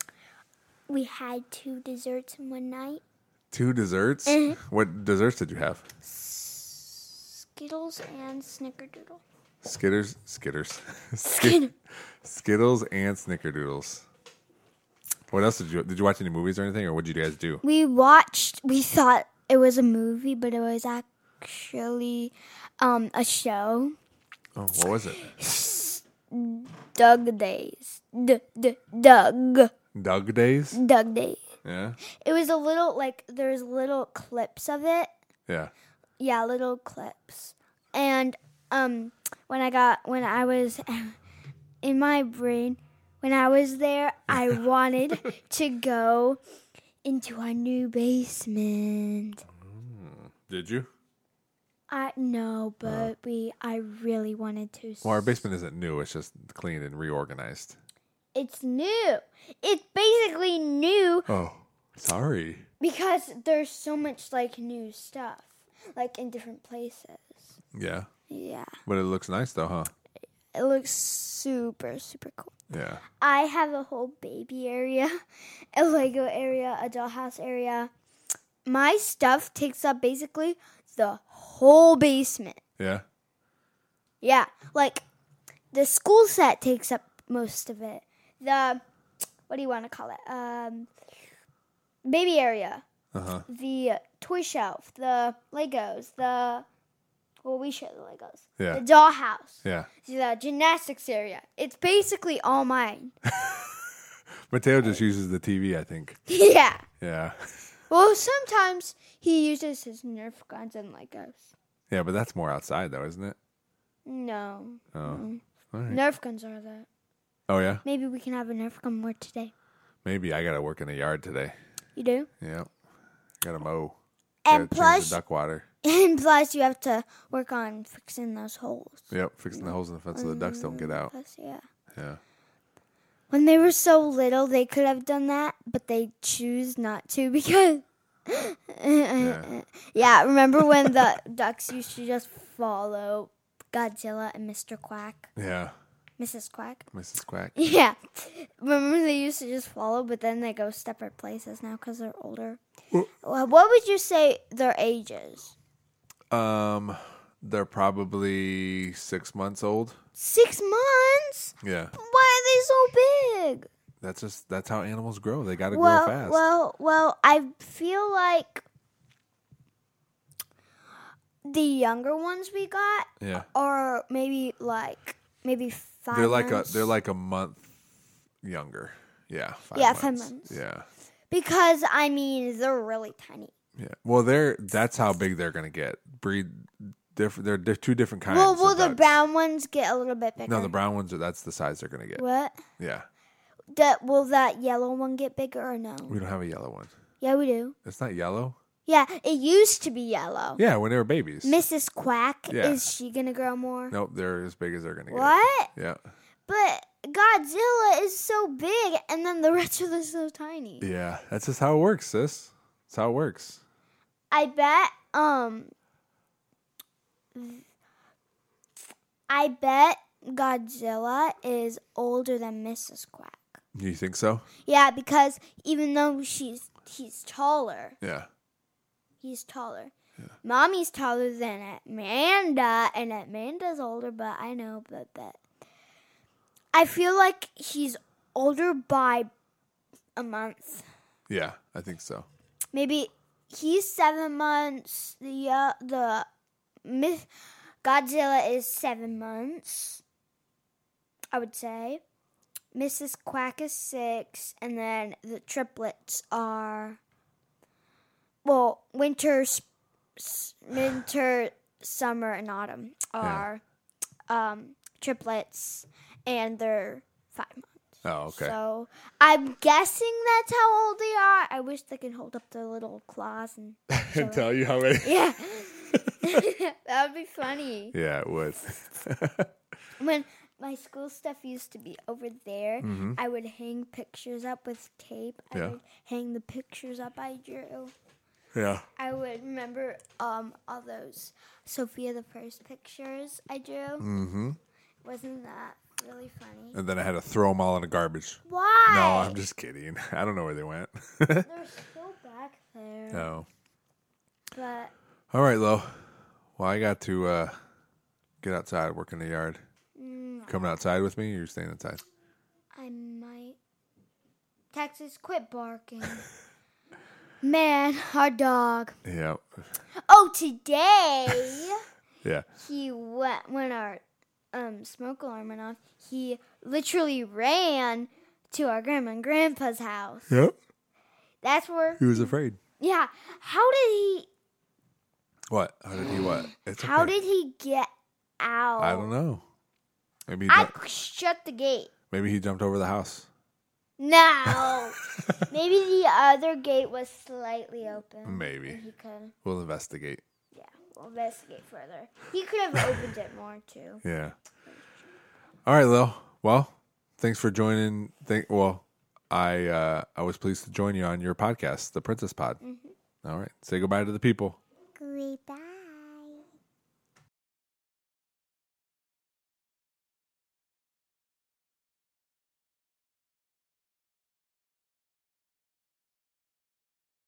We had two desserts in one night Two desserts? Mm-hmm. What desserts did you have? Skittles and Snickerdoodle. Skitters, Skitters, Skit- Skittles, and Snickerdoodles. What else did you did you watch any movies or anything, or what did you guys do? We watched. We thought it was a movie, but it was actually um, a show. Oh, what was it? Dug Days. D- D- Doug. Dug Days. Dug Days. Yeah, It was a little like there's little clips of it. yeah. Yeah, little clips. And um when I got when I was in my brain when I was there, I wanted to go into our new basement. Mm. Did you? I no, but we I really wanted to. Well, our basement isn't new; it's just clean and reorganized. It's new. It's basically new Oh, sorry. because there's so much like new stuff, like in different places. Yeah, Yeah, but it looks nice though, huh? It looks super super cool. Yeah. I have a whole baby area, a Lego area, a dollhouse area. My stuff takes up basically the whole basement. Yeah. Yeah, like the school set takes up most of it. The what do you want to call it? Um, baby area. Uh-huh. The toy shelf. The Legos. The well, we share the Legos. Yeah. The dollhouse. Yeah. The gymnastics area. It's basically all mine. Mateo just uses the TV, I think. yeah. Yeah. Well, sometimes he uses his Nerf guns and Legos. Yeah, but that's more outside though, isn't it? No, Oh. All right. Nerf guns are that. Oh yeah. Maybe we can have a Nerf gun more today. Maybe I gotta work in the yard today. You do? Yeah. Gotta mow. And plus, duck water. and plus, you have to work on fixing those holes. Yep, fixing the holes in the fence so the ducks don't mm, get out. Plus, yeah. Yeah. When they were so little, they could have done that, but they choose not to because. Yeah. Yeah, remember when the ducks used to just follow Godzilla and Mr. Quack, Yeah. Mrs. Quack? Mrs. Quack. Yeah. Remember they used to just follow, but then they go separate places now because they're older. Well, what would you say their ages? Um they're probably six months old. Six months? Yeah. Why are they so big? That's just that's how animals grow. They gotta well, grow fast. well, well. I feel like the younger ones we got yeah. are maybe like maybe five. They're like months. a they're like a month younger. Yeah. Five Yeah, five months. Yeah. because I mean they're really tiny. Yeah. Well, they're that's how big they're gonna get. Breed different. They're, they're two different kinds. Well, will the brown ones get a little bit bigger? No, the brown ones are. That's the size they're gonna get. What? Yeah. That will that yellow one get bigger or no? We don't have a yellow one. Yeah, we do. It's not yellow. Yeah, it used to be yellow. Yeah, when they were babies. Mrs. Quack, Yeah. is she gonna grow more? Nope, they're as big as they're gonna get. What? Yeah. But Godzilla is so big, and then the rest of them are so tiny. Yeah. That's just how it works, sis. That's how it works. I bet. Um. I bet Godzilla is older than Mrs. Quack. You think so? Yeah, because even though she's he's taller, Yeah. He's taller. Mommy's taller than Amanda, and Amanda's older, but I know, but that. I feel like he's older by a month. Yeah, I think so. Maybe he's seven months. The uh, the myth Godzilla is seven months. I would say. Mrs. Quack is six, and then the triplets are. Well, winter, sp- winter, summer, and autumn are um, triplets, and they're five months. Oh, okay. So I'm guessing that's how old they are. I wish they could hold up their little claws and it. Tell you how many. yeah, that would be funny. yeah, it would. When my school stuff used to be over there, I would hang pictures up with tape. I Mm-hmm. Yeah. would hang the pictures up I drew. Yeah. I would remember um all those Sofia the First pictures I drew. Mm-hmm. Wasn't that really funny? And then I had to throw them all in the garbage. Why? No, I'm just kidding. I don't know where they went. They're still back there. no. But All right, Lo. Well, I got to uh, Get outside, work in the yard. Mm, Coming outside with me, or you're staying inside? I might. Texas, quit barking. Man, our dog. Yeah, Oh, today yeah. he went when our um, smoke alarm went off. He literally ran to our grandma and grandpa's house. Yep. That's where. He was afraid. Yeah. How did he? What? How did he? What? It's How okay. did he get out? I don't know. Maybe he I ju- shut the gate. maybe he jumped over the house. No. Maybe the other gate was slightly open. Maybe. He could. We'll investigate. Yeah. We'll investigate further. He could have opened it more too. Yeah. All right, Lil. Well, thanks for joining. Thank. Well, I uh, I was pleased to join you on your podcast, the Princess Pod. All right. Say goodbye to the people.